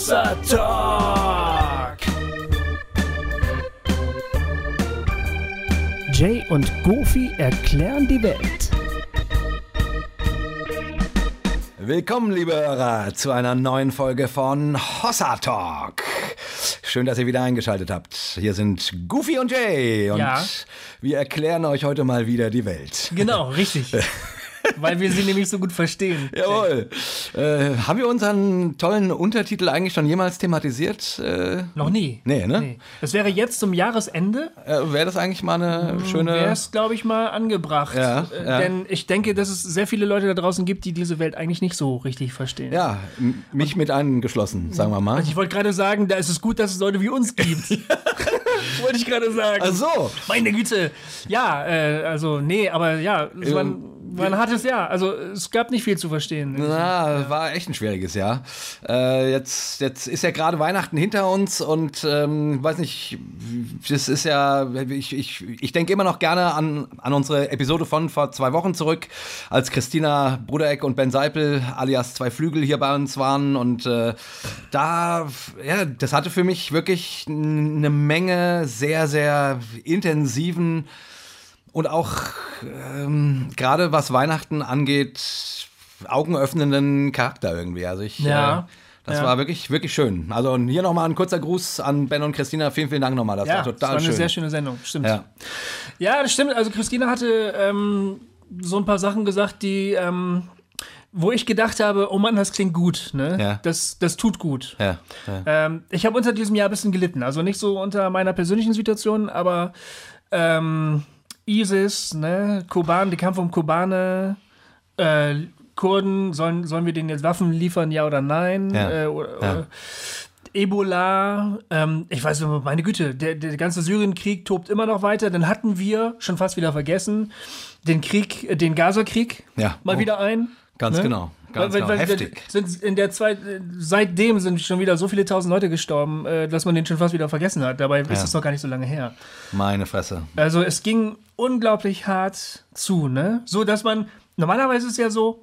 Hossa Talk. Jay und Goofy erklären die Welt. Willkommen, liebe Hörer, zu einer neuen Folge von Hossa Talk. Schön, dass ihr wieder eingeschaltet habt. Hier sind Goofy und Jay und Ja. wir erklären euch heute mal wieder die Welt. Genau, richtig. Weil wir sie nämlich so gut verstehen. Jawohl. Äh, haben wir unseren tollen Untertitel eigentlich schon jemals thematisiert? Äh, Noch nie. Nee, ne? Das wäre jetzt zum Jahresende, äh, Wäre das eigentlich mal eine schöne. wäre es, glaube ich, mal angebracht. Ja, Äh, ja. Denn ich denke, dass es sehr viele Leute da draußen gibt, die diese Welt eigentlich nicht so richtig verstehen. Ja, mich mit eingeschlossen, sagen wir mal. Also ich wollte gerade sagen, da ist es gut, dass es Leute wie uns gibt. wollte ich gerade sagen. Ach so. Meine Güte. Ja, äh, also, nee, aber ja, es war, war ein hartes Jahr. Also, es gab nicht viel zu verstehen. Na, war echt ein schwieriges Jahr. Äh, jetzt, jetzt ist ja gerade Weihnachten hinter uns und ähm, weiß nicht, das ist ja, ich, ich, ich denke immer noch gerne an, an unsere Episode von vor zwei Wochen zurück, als Christina Brudereck und Ben Seipel alias zwei Flügel hier bei uns waren und äh, da, ja, das hatte für mich wirklich eine Menge sehr, sehr intensiven und auch ähm, gerade was Weihnachten angeht, augenöffnenden Charakter irgendwie. Also ich, Ja. äh, das Ja. war wirklich, wirklich schön. Also hier nochmal ein kurzer Gruß an Ben und Christina. Vielen, vielen Dank nochmal. Das Ja, war das total war eine schön. sehr schöne Sendung. Stimmt. Ja. Ja, das stimmt. Also Christina hatte ähm, so ein paar Sachen gesagt, die, ähm, wo ich gedacht habe, oh Mann, das klingt gut. Ne? Ja. Das, das tut gut. Ja, ja. Ähm, ich habe unter diesem Jahr ein bisschen gelitten. Also nicht so unter meiner persönlichen Situation, aber ähm, ISIS, ne, Kuban, der Kampf um Kobane, äh, Kurden, sollen, sollen wir denen jetzt Waffen liefern, ja oder nein? Ja. Äh, oder, Ja. oder Ebola, ähm, ich weiß nicht, meine Güte, der, der ganze Syrienkrieg tobt immer noch weiter. Dann hatten wir, schon fast wieder vergessen, den Krieg, äh, den Gaza-Krieg Ja. mal Oh. wieder ein. Ganz Ne? genau. Ganz Weil- genau. weil- Heftig. Sind in der Zeit, seitdem sind schon wieder so viele tausend Leute gestorben, äh, dass man den schon fast wieder vergessen hat. Dabei ist Ja. es noch gar nicht so lange her. Meine Fresse. Also es ging unglaublich hart zu, ne? So, dass man, normalerweise ist es ja so,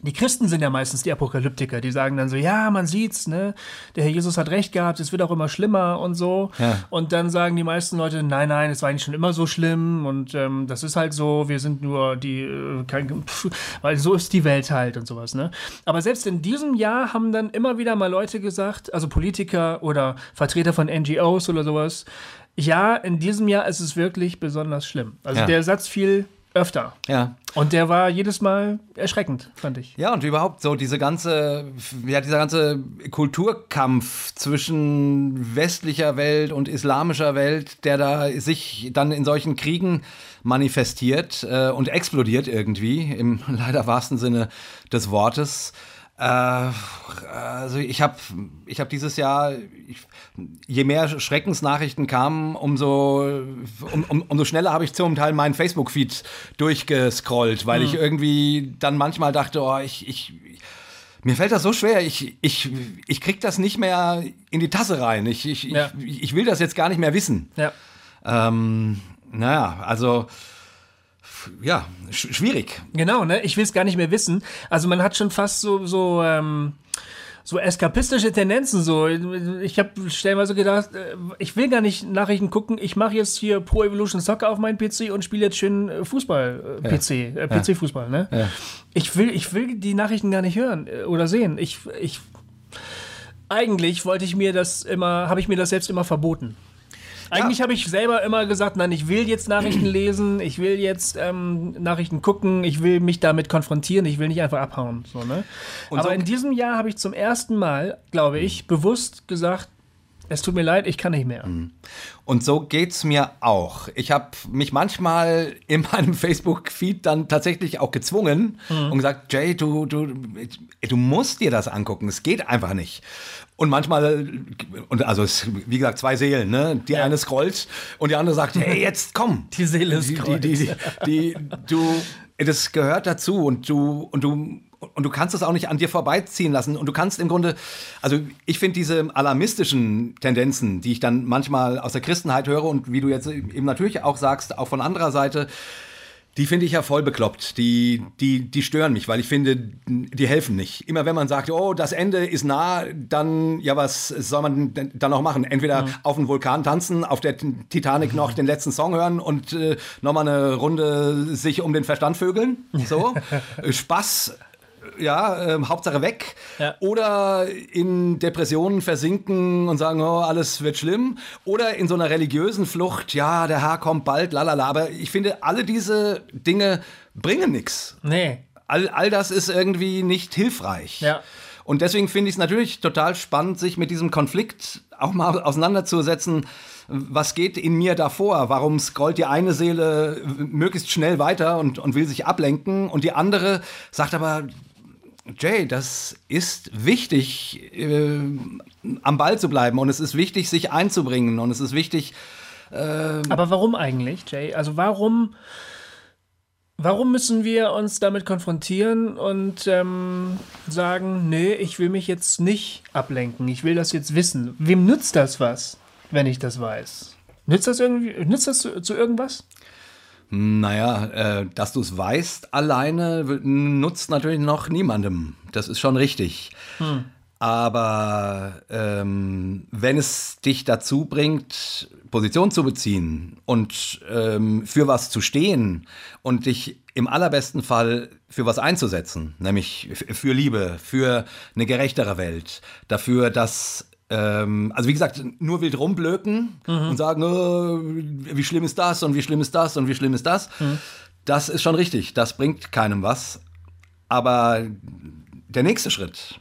die Christen sind ja meistens die Apokalyptiker, die sagen dann so, ja, man sieht's, ne? Der Herr Jesus hat recht gehabt, es wird auch immer schlimmer und so. Ja. Und dann sagen die meisten Leute, nein, nein, es war eigentlich schon immer so schlimm und ähm, das ist halt so, wir sind nur die, äh, kein, pff, weil so ist die Welt halt und sowas, ne? Aber selbst in diesem Jahr haben dann immer wieder mal Leute gesagt, also Politiker oder Vertreter von NGOs oder sowas, ja, in diesem Jahr ist es wirklich besonders schlimm. Also Ja. der Satz fiel öfter. Ja. Und der war jedes Mal erschreckend, fand ich. Ja, und überhaupt so diese ganze, ja, dieser ganze Kulturkampf zwischen westlicher Welt und islamischer Welt, der da sich dann in solchen Kriegen manifestiert äh, und explodiert irgendwie, im leider wahrsten Sinne des Wortes. Äh, also ich habe ich hab dieses Jahr, ich, je mehr Schreckensnachrichten kamen, umso, um, um, umso schneller habe ich zum Teil meinen Facebook-Feed durchgescrollt, weil ich irgendwie dann manchmal dachte, oh, ich, ich, mir fällt das so schwer, ich, ich, ich krieg das nicht mehr in die Tasse rein. Ich, ich, Ja. ich, ich will das jetzt gar nicht mehr wissen. Ja. Ähm, naja, also ja, sch schwierig. Genau, ne? Ich will es gar nicht mehr wissen. Also man hat schon fast so, so, ähm, so eskapistische Tendenzen. So, ich habe stellenweise gedacht, äh, ich will gar nicht Nachrichten gucken. Ich mache jetzt hier Pro Evolution Soccer auf meinen PC und spiele jetzt schön äh, Fußball, äh, PC, äh, PC-Fußball. Ne? Ja. Ich will, ich will die Nachrichten gar nicht hören äh, oder sehen. Ich, ich, eigentlich wollte ich mir das immer, habe ich mir das selbst immer verboten. Eigentlich habe ich selber immer gesagt, nein, ich will jetzt Nachrichten lesen, ich will jetzt ähm, Nachrichten gucken, ich will mich damit konfrontieren, ich will nicht einfach abhauen. So, ne? Aber so- in diesem Jahr habe ich zum ersten Mal, glaube ich, bewusst gesagt, es tut mir leid, ich kann nicht mehr. Und so geht's mir auch. Ich habe mich manchmal in meinem Facebook-Feed dann tatsächlich auch gezwungen und gesagt, Jay, du, du, du musst dir das angucken. Es geht einfach nicht. Und manchmal, und also es, wie gesagt, zwei Seelen, ne? Die Ja. eine scrollt und die andere sagt, hey, jetzt komm. Die Seele die, die, scrollt. die, die, die, du, das gehört dazu und du, und du, und du kannst es auch nicht an dir vorbeiziehen lassen. Und du kannst im Grunde, also ich finde diese alarmistischen Tendenzen, die ich dann manchmal aus der Christenheit höre und wie du jetzt eben natürlich auch sagst, auch von anderer Seite, Die finde ich ja voll bekloppt. Die, die, die stören mich, weil ich finde, die helfen nicht. Immer wenn man sagt, oh, das Ende ist nah, dann, ja, was soll man denn dann noch machen? Entweder mhm. auf dem Vulkan tanzen, auf der Titanic noch den letzten Song hören und äh, nochmal eine Runde sich um den Verstand vögeln. So. Spaß ja, äh, Hauptsache weg. Ja. Oder in Depressionen versinken und sagen, oh, alles wird schlimm. Oder in so einer religiösen Flucht, ja, der Herr kommt bald, lalala. Aber ich finde, alle diese Dinge bringen nichts. Nee. All, all das ist irgendwie nicht hilfreich. Ja. Und deswegen finde ich es natürlich total spannend, sich mit diesem Konflikt auch mal auseinanderzusetzen. Was geht in mir davor? Warum scrollt die eine Seele möglichst schnell weiter und, und will sich ablenken und die andere sagt aber, Jay, das ist wichtig, äh, am Ball zu bleiben und es ist wichtig, sich einzubringen und es ist wichtig. Äh Aber warum eigentlich, Jay? Also warum, warum müssen wir uns damit konfrontieren und ähm, sagen, nee, ich will mich jetzt nicht ablenken, ich will das jetzt wissen. Wem nützt das was, wenn ich das weiß? Nützt das irgendwie, nützt das zu, zu irgendwas? Naja, äh, dass du es weißt alleine nutzt natürlich noch niemandem. Das ist schon richtig. Hm. Aber ähm, wenn es dich dazu bringt, Position zu beziehen und ähm, für was zu stehen und dich im allerbesten Fall für was einzusetzen, nämlich für Liebe, für eine gerechtere Welt, dafür, dass ähm, also wie gesagt, nur wild rumblöken mhm. und sagen, oh, wie schlimm ist das und wie schlimm ist das und wie schlimm ist das. Mhm. Das ist schon richtig, das bringt keinem was. Aber der nächste Schritt,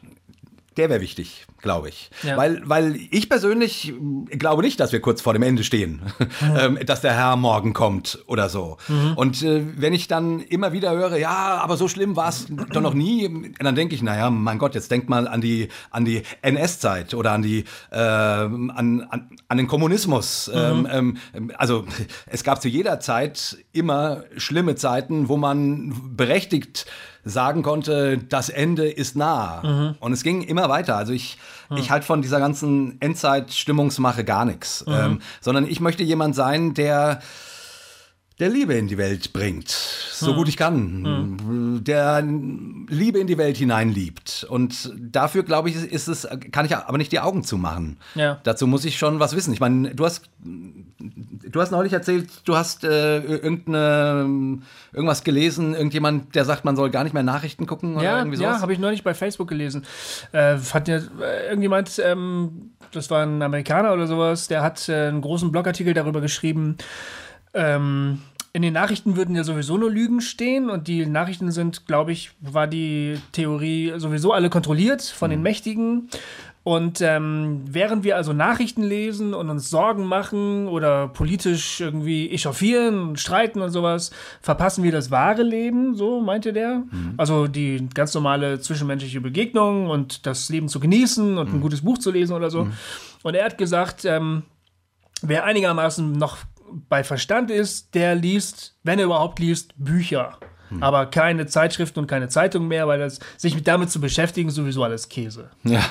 der wäre wichtig glaube ich. Ja. Weil, weil ich persönlich glaube nicht, dass wir kurz vor dem Ende stehen, mhm. dass der Herr morgen kommt oder so. Mhm. Und äh, wenn ich dann immer wieder höre, ja, aber so schlimm war es doch noch nie, dann denke ich, naja, mein Gott, jetzt denk mal an die, an die NS-Zeit oder an die, äh, an, an, an den Kommunismus. Mhm. Ähm, ähm, also es gab zu jeder Zeit immer schlimme Zeiten, wo man berechtigt sagen konnte, das Ende ist nah. Mhm. Und es ging immer weiter. Also ich, mhm. ich halte von dieser ganzen Endzeit-Stimmungsmache gar nichts. Mhm. Ähm, sondern ich möchte jemand sein, der der Liebe in die Welt bringt, so hm. gut ich kann, hm. der Liebe in die Welt hineinliebt. Und dafür, glaube ich, ist es, kann ich aber nicht die Augen zumachen. Ja. Dazu muss ich schon was wissen. Ich meine, du hast, du hast neulich erzählt, du hast äh, irgendeine, irgendwas gelesen, irgendjemand, der sagt, man soll gar nicht mehr Nachrichten gucken oder ja, irgendwie sowas. Ja, habe ich neulich bei Facebook gelesen. Äh, hat ja äh, irgendjemand, ähm, das war ein Amerikaner oder sowas, der hat äh, einen großen Blogartikel darüber geschrieben, ähm, in den Nachrichten würden ja sowieso nur Lügen stehen und die Nachrichten sind, glaube ich, war die Theorie sowieso alle kontrolliert von mhm. den Mächtigen. Und ähm, während wir also Nachrichten lesen und uns Sorgen machen oder politisch irgendwie echauffieren und streiten und sowas, verpassen wir das wahre Leben, so meinte der. Mhm. Also die ganz normale zwischenmenschliche Begegnung und das Leben zu genießen und mhm. ein gutes Buch zu lesen oder so. Mhm. Und er hat gesagt, ähm, wer einigermaßen noch bei Verstand ist, der liest, wenn er überhaupt liest, Bücher. Hm. Aber keine Zeitschriften und keine Zeitungen mehr, weil das, sich damit zu beschäftigen, sowieso alles Käse. Ja.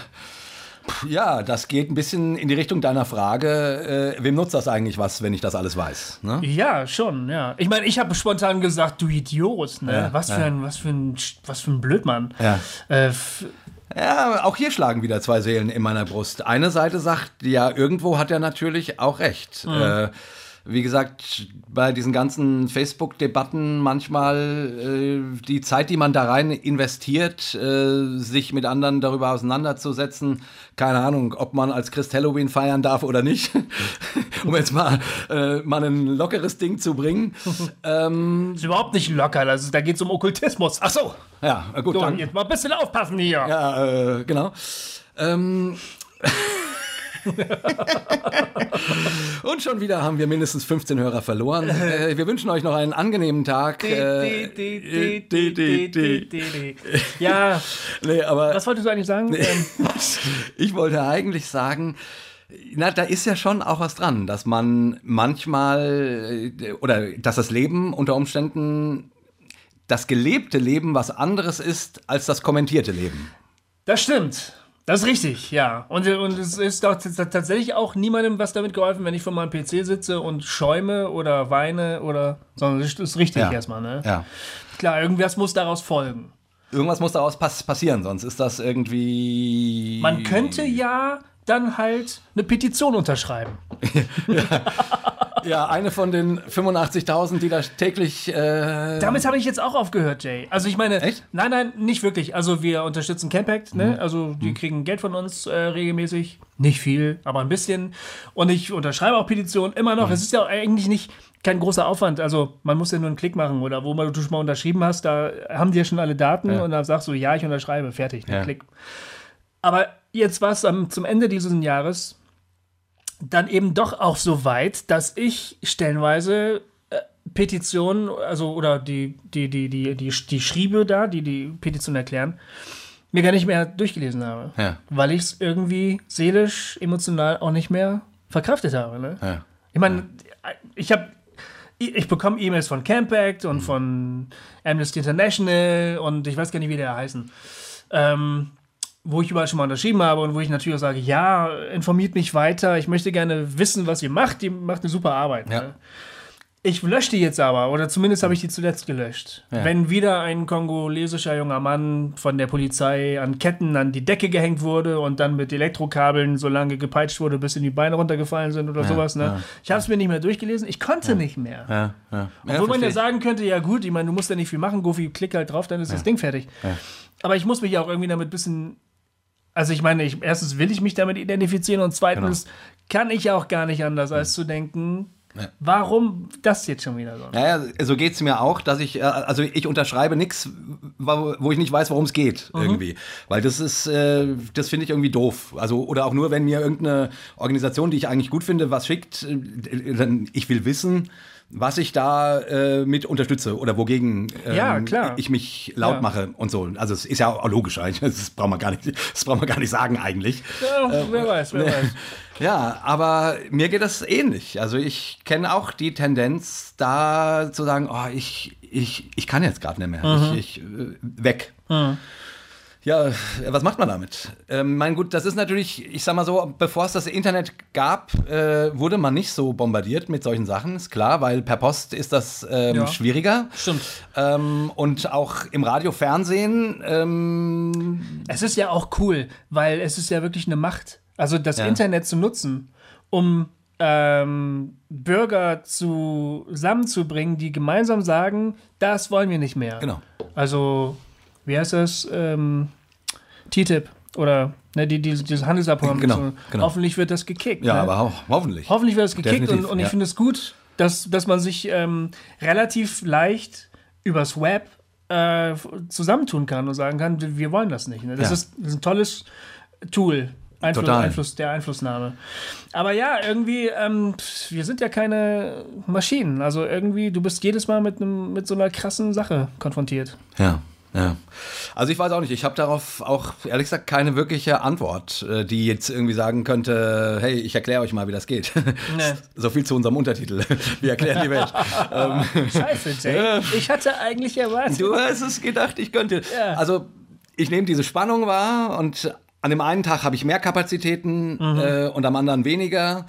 Ja, das geht ein bisschen in die Richtung deiner Frage, äh, wem nutzt das eigentlich was, wenn ich das alles weiß? Ne? Ja, schon, ja. Ich meine, ich habe spontan gesagt, du Idiot, ne? Ja, was, ja. Für ein, was, für ein, was für ein Blödmann. Ja. Äh, ja, auch hier schlagen wieder zwei Seelen in meiner Brust. Eine Seite sagt, ja, irgendwo hat er natürlich auch recht. Mhm. Äh, wie gesagt, bei diesen ganzen Facebook-Debatten manchmal äh, die Zeit, die man da rein investiert, äh, sich mit anderen darüber auseinanderzusetzen, keine Ahnung, ob man als Christ Halloween feiern darf oder nicht, um jetzt mal, äh, mal ein lockeres Ding zu bringen. ähm, ist überhaupt nicht locker, das da geht es um Okkultismus. Ach so, ja, gut. So, dann. jetzt mal ein bisschen aufpassen hier. Ja, äh, genau. Ähm, Und schon wieder haben wir mindestens 15 Hörer verloren. Äh, wir wünschen euch noch einen angenehmen Tag. Ja. Nee, aber. Was wolltest du eigentlich sagen? Ähm. ich wollte eigentlich sagen, na, da ist ja schon auch was dran, dass man manchmal äh, oder dass das Leben unter Umständen das gelebte Leben was anderes ist als das kommentierte Leben. Das stimmt. Das ist richtig, ja. Und, und es ist doch tatsächlich auch niemandem was damit geholfen, wenn ich vor meinem PC sitze und schäume oder weine oder. Sondern das ist richtig Ja. erstmal, ne? Ja. Klar, irgendwas muss daraus folgen. Irgendwas muss daraus pass passieren, sonst ist das irgendwie. Man könnte ja dann halt eine Petition unterschreiben. Ja, eine von den 85.000, die da täglich. Äh, Damit habe ich jetzt auch aufgehört, Jay. Also ich meine, Echt? nein, nein, nicht wirklich. Also wir unterstützen Campact, Mhm. ne? Also die kriegen Geld von uns äh, regelmäßig. Nicht viel, aber ein bisschen. Und ich unterschreibe auch Petitionen immer Mhm. noch. Es ist ja eigentlich nicht kein großer Aufwand. Also man muss ja nur einen Klick machen oder wo man, du schon mal unterschrieben hast, da haben die ja schon alle Daten Ja. und dann sagst du, ja, ich unterschreibe, fertig, ne? Ja. Klick. Aber jetzt war es am- zum Ende dieses Jahres dann eben doch auch so weit, dass ich stellenweise äh, Petitionen, also oder die, die, die, die, die, die Schriebe da, die die Petition erklären, mir gar nicht mehr durchgelesen habe. Ja. Weil ich es irgendwie seelisch, emotional auch nicht mehr verkraftet habe. Ne? Ja. Ich meine, ich habe ich bekomme E-Mails von Campact Mhm. und von Amnesty International und ich weiß gar nicht, wie die da heißen. Ähm, wo ich überall schon mal unterschrieben habe und wo ich natürlich auch sage, ja, informiert mich weiter, ich möchte gerne wissen, was ihr macht, die macht eine super Arbeit. Ja. Ne? Ich lösche die jetzt aber, oder zumindest habe ich die zuletzt gelöscht. Ja. Wenn wieder ein kongolesischer junger Mann von der Polizei an Ketten an die Decke gehängt wurde und dann mit Elektrokabeln so lange gepeitscht wurde, bis ihm die Beine runtergefallen sind oder sowas. Ne? ja. Ich habe es mir nicht mehr durchgelesen, ich konnte nicht mehr. Ja, ja. ja Obwohl man ja sagen könnte, ja gut, ich meine, du musst ja nicht viel machen, Goofy, klick halt drauf, dann ist das Ding fertig. Aber ich muss mich ja auch irgendwie damit ein bisschen. Also ich meine, ich, erstens will ich mich damit identifizieren und zweitens Genau. kann ich auch gar nicht anders, als zu denken, Ja. warum das jetzt schon wieder so? Naja, so geht es mir auch, dass ich, äh, also ich unterschreibe nichts, wo ich nicht weiß, worum es geht, Mhm. irgendwie. Weil das ist, äh, das finde ich irgendwie doof. Also, oder auch nur, wenn mir irgendeine Organisation, die ich eigentlich gut finde, was schickt, äh, dann ich will wissen, was ich da äh, mit unterstütze oder wogegen ähm, Ja, klar. ich mich laut Ja. mache und so. Also es ist ja auch logisch eigentlich. Das braucht man gar nicht, das braucht man gar nicht sagen eigentlich. Ja, wer weiß, wer weiß. Ja, aber mir geht das ähnlich. Also ich kenne auch die Tendenz, da zu sagen, oh, ich, ich, ich kann jetzt gerade nicht mehr. Mhm. Ich, ich äh, weg. Ja, was macht man damit? Ähm, mein gut, das ist natürlich, ich sag mal so, bevor es das Internet gab, äh, wurde man nicht so bombardiert mit solchen Sachen, ist klar, weil per Post ist das ähm, Ja. schwieriger. Stimmt. Ähm, und auch im Radio, Fernsehen, ähm, Es ist ja auch cool, weil es ist ja wirklich eine Macht. Also das Ja. Internet zu nutzen, um ähm, Bürger zusammenzubringen, die gemeinsam sagen, das wollen wir nicht mehr. Genau. Also, wie heißt das? Ähm, TTIP oder ne, die, die, dieses Handelsabkommen. Genau, So, genau. Hoffentlich wird das gekickt. ja, ne? aber ho hoffentlich. Hoffentlich wird es gekickt Definitiv, und, und ich ja. finde es gut, dass, dass man sich ähm, relativ leicht übers Web äh, zusammentun kann und sagen kann, wir wollen das nicht. Ne? Das, Ja. ist, das ist ein tolles Tool. Einfluss. Einfluss der Einflussnahme. Aber ja, irgendwie, ähm, wir sind ja keine Maschinen. Also irgendwie, du bist jedes Mal mit, einem, mit so einer krassen Sache konfrontiert. Ja, ja. Also ich weiß auch nicht, ich habe darauf auch ehrlich gesagt keine wirkliche Antwort, äh, die jetzt irgendwie sagen könnte, hey, ich erkläre euch mal, wie das geht. So viel zu unserem Untertitel. Wir erklären die Welt. ähm, Scheiße, Jay. Ich hatte eigentlich erwartet. du hast es gedacht, ich könnte. Ja. Also ich nehme diese Spannung wahr und an dem einen Tag habe ich mehr Kapazitäten äh, und am anderen weniger.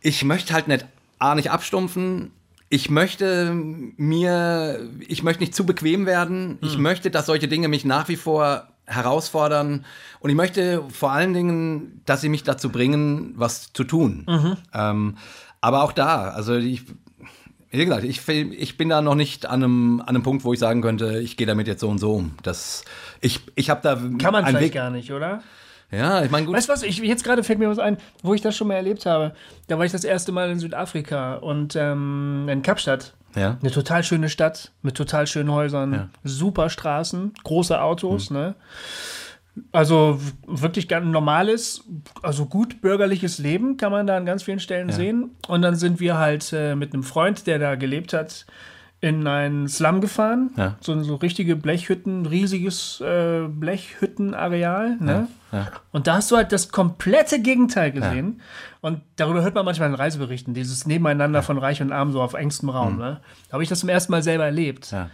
Ich möchte halt nicht A, nicht abstumpfen. Ich möchte mir, ich möchte nicht zu bequem werden. Ich möchte, dass solche Dinge mich nach wie vor herausfordern. Und ich möchte vor allen Dingen, dass sie mich dazu bringen, was zu tun. Ähm, aber auch da, also ich, wie gesagt, ich, ich bin da noch nicht an einem, an einem Punkt, wo ich sagen könnte, ich gehe damit jetzt so und so um. Das, ich ich habe da Kann man einen vielleicht Weg. gar nicht, oder? Ja, ich meine, gut. Weißt du was, ich, jetzt gerade fällt mir was ein, wo ich das schon mal erlebt habe. Da war ich das erste Mal in Südafrika und ähm, in Kapstadt. Ja. Eine total schöne Stadt mit total schönen Häusern, Ja. super Straßen, große Autos, ne? Also wirklich ganz normales, also gut bürgerliches Leben kann man da an ganz vielen Stellen sehen. Und dann sind wir halt äh, mit einem Freund, der da gelebt hat, in einen Slum gefahren. Ja. So, so richtige Blechhütten, riesiges äh, Blechhüttenareal. Ne? ja. Und da hast du halt das komplette Gegenteil gesehen. Und darüber hört man manchmal in Reiseberichten, dieses Nebeneinander von Reich und Arm so auf engstem Raum. Ne? Da habe ich das zum ersten Mal selber erlebt. Ja.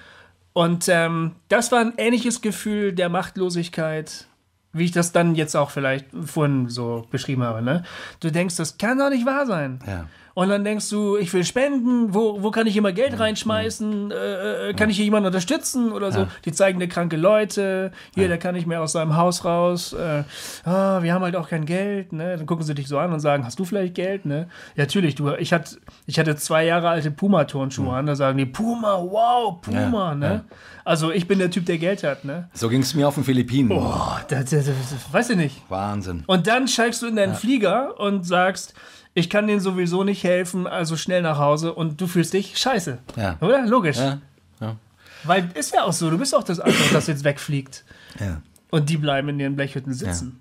Und ähm, das war ein ähnliches Gefühl der Machtlosigkeit wie ich das dann jetzt auch vielleicht vorhin so beschrieben habe, ne? Du denkst, das kann doch nicht wahr sein. Ja. Und dann denkst du, ich will spenden, wo, wo kann ich immer Geld reinschmeißen? Äh, äh, kann ich hier jemanden unterstützen oder so? Ja. Die zeigen dir kranke Leute, hier, der kann nicht mehr aus seinem Haus raus. Äh, ah, wir haben halt auch kein Geld, ne? Dann gucken sie dich so an und sagen, hast du vielleicht Geld, ne? Ja, natürlich, du, ich hatte, ich hatte zwei Jahre alte Puma-Turnschuhe an, da sagen die, Puma, wow, Puma, Ja, ne? ja. Also ich bin der Typ, der Geld hat, ne? So ging es mir auf den Philippinen. Boah, das, das, das, weiß ich nicht. Wahnsinn. Und dann steigst du in deinen Flieger und sagst, ich kann denen sowieso nicht helfen, also schnell nach Hause und du fühlst dich scheiße. Ja. Oder? Logisch. Ja. Ja. Weil ist ja auch so, du bist auch das Arschloch, das jetzt wegfliegt. ja. Und die bleiben in ihren Blechhütten sitzen.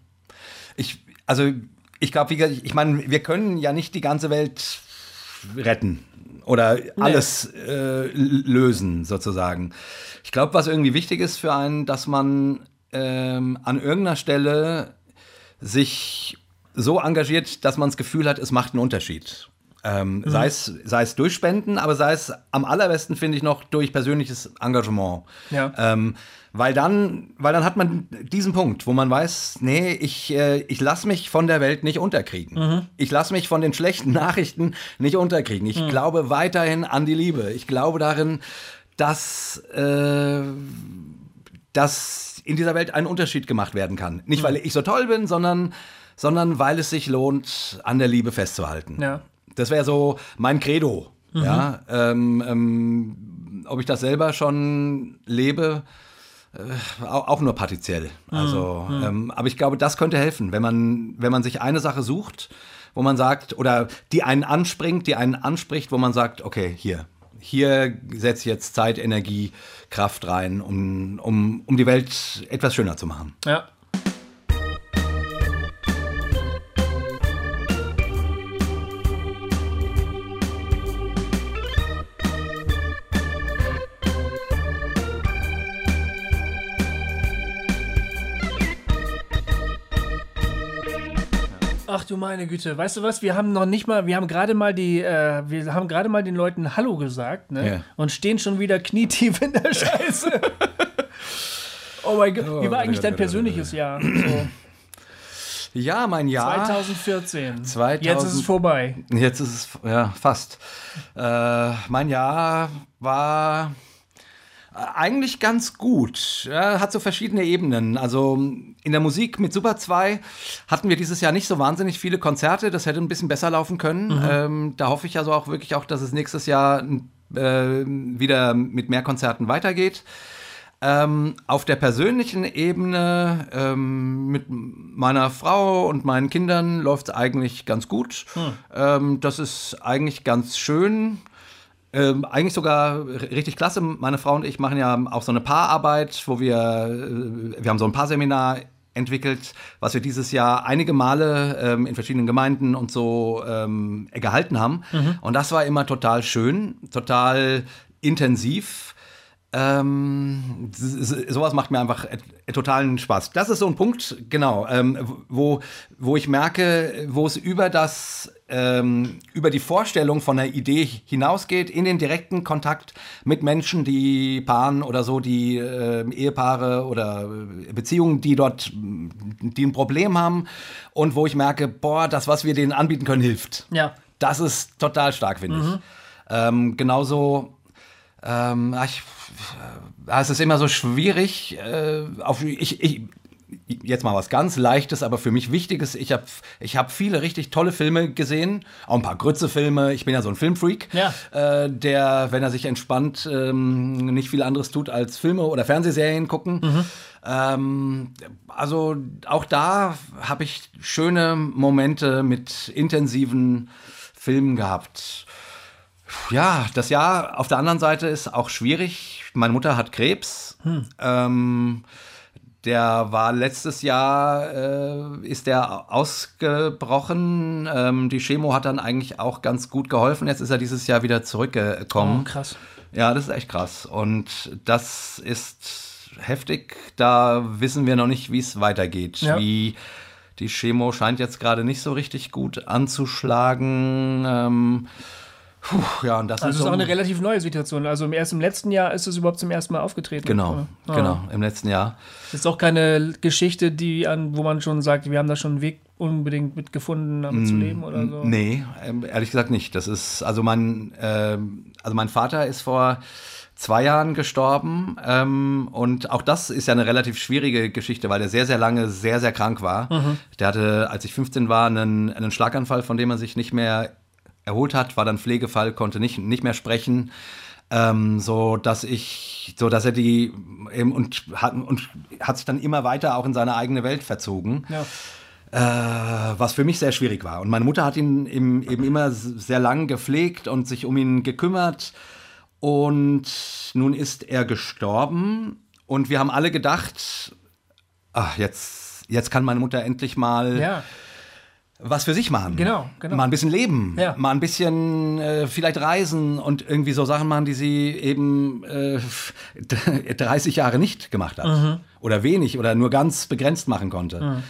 Ich, also, ich glaube, ich meine, wir können ja nicht die ganze Welt retten oder alles äh, lösen, sozusagen. Ich glaube, was irgendwie wichtig ist für einen, dass man ähm, an irgendeiner Stelle sich so engagiert, dass man das Gefühl hat, es macht einen Unterschied. Ähm, sei, es, sei es durch Spenden, aber sei es am allerbesten, finde ich, noch durch persönliches Engagement. Ja. Ähm, weil dann, weil dann hat man diesen Punkt, wo man weiß, nee, ich, äh, ich lasse mich von der Welt nicht unterkriegen. Ich lasse mich von den schlechten Nachrichten nicht unterkriegen. Ich glaube weiterhin an die Liebe. Ich glaube darin, dass, äh, dass in dieser Welt ein Unterschied gemacht werden kann. Nicht, weil ich so toll bin, sondern, sondern weil es sich lohnt, an der Liebe festzuhalten. Ja. Das wäre so mein Credo. Ja, ähm, ähm, ob ich das selber schon lebe, äh, auch, nur partiell. Also, ähm, aber ich glaube, das könnte helfen, wenn man, wenn man sich eine Sache sucht, wo man sagt, oder die einen anspringt, die einen anspricht, wo man sagt, okay, hier, hier setze ich jetzt Zeit, Energie, Kraft rein, um, um, um die Welt etwas schöner zu machen. Ja. Du meine Güte, weißt du was? Wir haben noch nicht mal, wir haben gerade mal die, äh, wir haben gerade mal den Leuten Hallo gesagt, ne? Ja. Und stehen schon wieder knietief in der Scheiße. oh mein Gott, wie war eigentlich dein persönliches Jahr? So, Ja, mein Jahr. 2014. 2000 Jetzt ist es vorbei. Jetzt ist es, ja, fast. Äh, mein Jahr war eigentlich ganz gut. Ja, hat so verschiedene Ebenen. Also in der Musik mit Super 2 hatten wir dieses Jahr nicht so wahnsinnig viele Konzerte. Das hätte ein bisschen besser laufen können. Ähm, da hoffe ich also auch wirklich auch, dass es nächstes Jahr äh, wieder mit mehr Konzerten weitergeht. Ähm, auf der persönlichen Ebene ähm, mit meiner Frau und meinen Kindern läuft es eigentlich ganz gut. Ähm, das ist eigentlich ganz schön. Ähm, eigentlich sogar richtig klasse. Meine Frau und ich machen ja auch so eine Paararbeit, wo wir, äh, wir haben so ein Paarseminar entwickelt, was wir dieses Jahr einige Male ähm, in verschiedenen Gemeinden und so ähm, gehalten haben. Und das war immer total schön, total intensiv. Ähm, sowas macht mir einfach totalen Spaß. Das ist so ein Punkt, genau, ähm, wo, wo ich merke, wo es über das, ähm, über die Vorstellung von einer Idee hinausgeht, in den direkten Kontakt mit Menschen, die Paaren oder so, die äh, Ehepaare oder äh, Beziehungen, die dort, m, die ein Problem haben und wo ich merke, boah, das, was wir denen anbieten können, hilft. Ja. Das ist total stark, finde ich. Ähm, genauso, ähm, ich, äh, es ist immer so schwierig, äh, auf, ich, ich, jetzt mal was ganz Leichtes, aber für mich Wichtiges. Ich habe ich hab viele richtig tolle Filme gesehen, auch ein paar Grütze-Filme. Ich bin ja so ein Filmfreak, Ja. äh, der, wenn er sich entspannt, ähm, nicht viel anderes tut als Filme oder Fernsehserien gucken. Ähm, also auch da habe ich schöne Momente mit intensiven Filmen gehabt. Ja, das Jahr auf der anderen Seite ist auch schwierig. Meine Mutter hat Krebs. Ähm, der war letztes Jahr, äh, ist der ausgebrochen. Ähm, die Chemo hat dann eigentlich auch ganz gut geholfen. Jetzt ist er dieses Jahr wieder zurückgekommen. Oh, krass. Ja, das ist echt krass. Und das ist heftig. Da wissen wir noch nicht, wie es weitergeht. Ja. Wie die Chemo scheint jetzt gerade nicht so richtig gut anzuschlagen. Ähm, Puh, ja, und das Also so ist auch eine relativ neue Situation. Also im erst im letzten Jahr ist es überhaupt zum ersten Mal aufgetreten. Genau, Ja. genau, im letzten Jahr. Das ist auch keine Geschichte, die an, wo man schon sagt, wir haben da schon einen Weg unbedingt mitgefunden, damit zu leben oder so. Nee, ähm, ehrlich gesagt nicht. Das ist, also mein, ähm, also mein Vater ist vor zwei Jahren gestorben ähm, und auch das ist ja eine relativ schwierige Geschichte, weil er sehr, sehr lange sehr, sehr krank war. Mhm. Der hatte, als ich 15 war, einen, einen Schlaganfall, von dem er sich nicht mehr erholt hat, war dann Pflegefall, konnte nicht, nicht mehr sprechen. Ähm, so dass ich, so dass er die eben und hat, und hat sich dann immer weiter auch in seine eigene Welt verzogen. Ja. Äh, was für mich sehr schwierig war. Und meine Mutter hat ihn im, eben immer sehr lang gepflegt und sich um ihn gekümmert. Und nun ist er gestorben. Und wir haben alle gedacht, ach, jetzt, jetzt kann meine Mutter endlich mal ja. Was für sich machen. Genau, genau. Mal ein bisschen leben. Ja. Mal ein bisschen äh, vielleicht reisen und irgendwie so Sachen machen, die sie eben äh, 30 Jahre nicht gemacht hat. Mhm. Oder wenig oder nur ganz begrenzt machen konnte.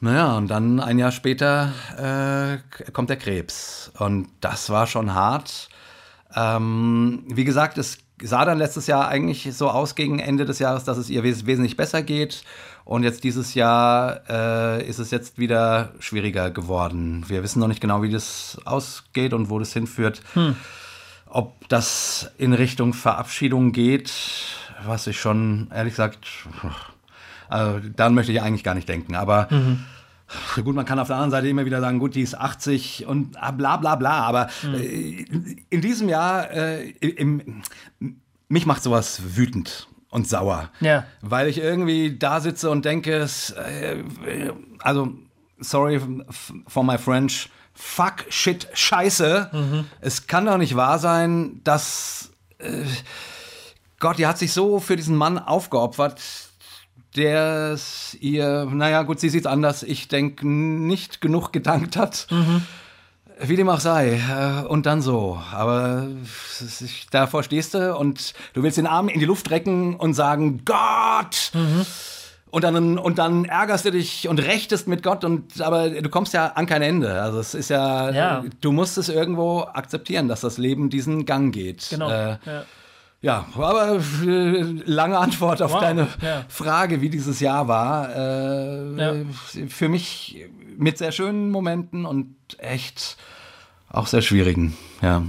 Naja, und dann ein Jahr später äh, kommt der Krebs. Und das war schon hart. Ähm, wie gesagt, es sah dann letztes Jahr eigentlich so aus gegen Ende des Jahres, dass es ihr wes wesentlich besser geht. Und jetzt dieses Jahr äh, ist es jetzt wieder schwieriger geworden. Wir wissen noch nicht genau, wie das ausgeht und wo das hinführt. Ob das in Richtung Verabschiedung geht, was ich schon, ehrlich gesagt, also, daran möchte ich eigentlich gar nicht denken. Aber Gut, man kann auf der anderen Seite immer wieder sagen, gut, die ist 80 und ah, bla bla bla, aber äh, in diesem Jahr, äh, im, mich macht sowas wütend und sauer. Ja. Weil ich irgendwie da sitze und denke, es, äh, also, sorry for my French, fuck, shit, scheiße. Es kann doch nicht wahr sein, dass, äh, Gott, die hat sich so für diesen Mann aufgeopfert, der es ihr, naja, gut, sie sieht's anders, ich denke, nicht genug gedankt hat. Wie dem auch sei. äh, Und dann so. Aber davor stehst du und du willst den Arm in die Luft recken und sagen, Gott! Und dann, und dann ärgerst du dich und rechtest mit Gott und aber du kommst ja an kein Ende. Also es ist ja, Ja. du musst es irgendwo akzeptieren, dass das Leben diesen Gang geht. Genau. Äh, ja. ja, aber äh, lange Antwort auf Wow, deine ja. Frage, wie dieses Jahr war. Äh, Ja. Für mich mit sehr schönen Momenten und echt auch sehr schwierigen. Ja.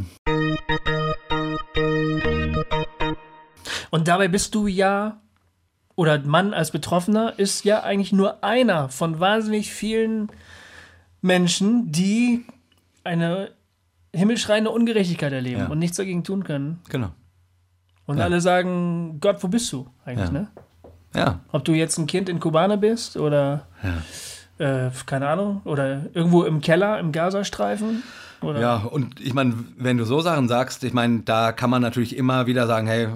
Und dabei bist du ja, oder Mann als Betroffener ist ja eigentlich nur einer von wahnsinnig vielen Menschen, die eine himmelschreiende Ungerechtigkeit erleben Ja. und nichts dagegen tun können. Genau. Und Ja. alle sagen, Gott, wo bist du eigentlich, Ja. ne? Ja. Ob du jetzt ein Kind in Kobane bist oder, äh, keine Ahnung, oder irgendwo im Keller im Gazastreifen. Oder? Ja, und ich meine, wenn du so Sachen sagst, ich meine, da kann man natürlich immer wieder sagen, hey,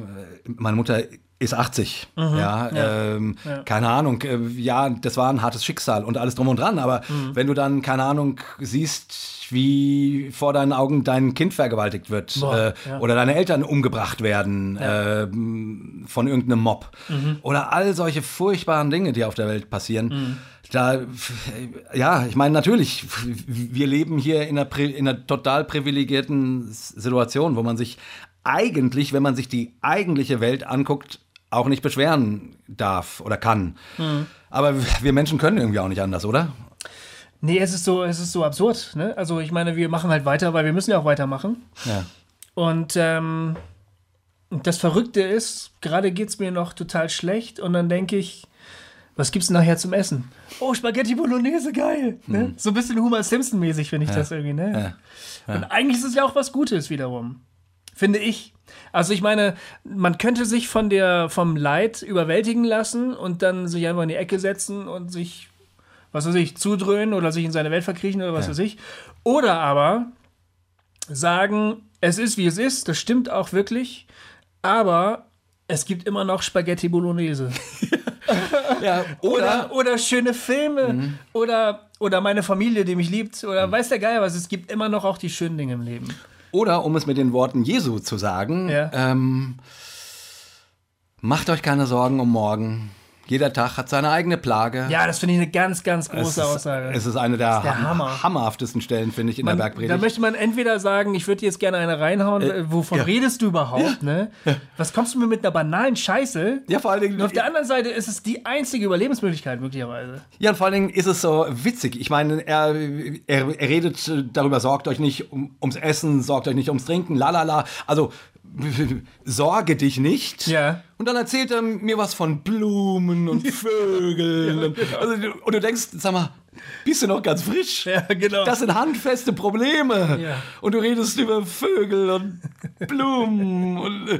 meine Mutter ist 80, ja, Mhm. ja. Ähm, Ja. keine Ahnung, äh, ja, das war ein hartes Schicksal und alles drum und dran, aber Mhm. wenn du dann, keine Ahnung, siehst, wie vor deinen Augen dein Kind vergewaltigt wird Boah, äh, ja. oder deine Eltern umgebracht werden ähm, von irgendeinem Mob Mhm. oder all solche furchtbaren Dinge, die auf der Welt passieren, Mhm. da, ja, ich meine, natürlich, wir leben hier in einer, in einer total privilegierten Situation, wo man sich eigentlich, wenn man sich die eigentliche Welt anguckt, auch nicht beschweren darf oder kann. Mhm. Aber wir Menschen können irgendwie auch nicht anders, oder? Nee, es ist so, es ist so absurd, ne? Also ich meine, wir machen halt weiter, weil wir müssen ja auch weitermachen. Ja. Und ähm, das Verrückte ist, gerade geht es mir noch total schlecht und dann denke ich, was gibt's denn nachher zum Essen? Oh, Spaghetti Bolognese, geil. Ne? So ein bisschen Homer Simpson-mäßig finde ich das irgendwie, ne? Und eigentlich ist es ja auch was Gutes wiederum. Finde ich. Also ich meine, man könnte sich von der, vom Leid überwältigen lassen und dann sich einfach in die Ecke setzen und sich, was weiß ich, zudröhnen oder sich in seine Welt verkriechen oder was Ja. weiß ich. Oder aber sagen, es ist wie es ist, das stimmt auch wirklich, aber es gibt immer noch Spaghetti Bolognese. ja Oder, oder schöne Filme. Oder, oder meine Familie, die mich liebt. Oder weiß der Geier was. Es gibt immer noch auch die schönen Dinge im Leben. Oder um es mit den Worten Jesu zu sagen, Ja. ähm, macht euch keine Sorgen um morgen, Jeder Tag hat seine eigene Plage. Ja, das finde ich eine ganz, ganz es große ist, Aussage. Es ist eine der, der ham- Hammer. hammerhaftesten Stellen, finde ich, in Man, der da Bergpredigt. möchte man entweder sagen, ich würde dir jetzt gerne eine reinhauen, äh, wovon ja. redest du überhaupt, ne? Was kommst du mir mit einer banalen Scheiße? ja, vor allen Dingen. Und auf der anderen Seite ist es die einzige Überlebensmöglichkeit, möglicherweise. Ja, und vor allen Dingen ist es so witzig. Ich meine, er, er, er redet äh, darüber, sorgt euch nicht um, ums Essen, sorgt euch nicht ums Trinken, la la la. Also, sorge dich nicht. Ja. Und dann erzählt er mir was von Blumen und Vögeln. und, also, du- und du denkst, sag mal, bist du noch ganz frisch? Ja, genau. Das sind handfeste Probleme. Ja. Und du redest über Vögel und Blumen. und, äh,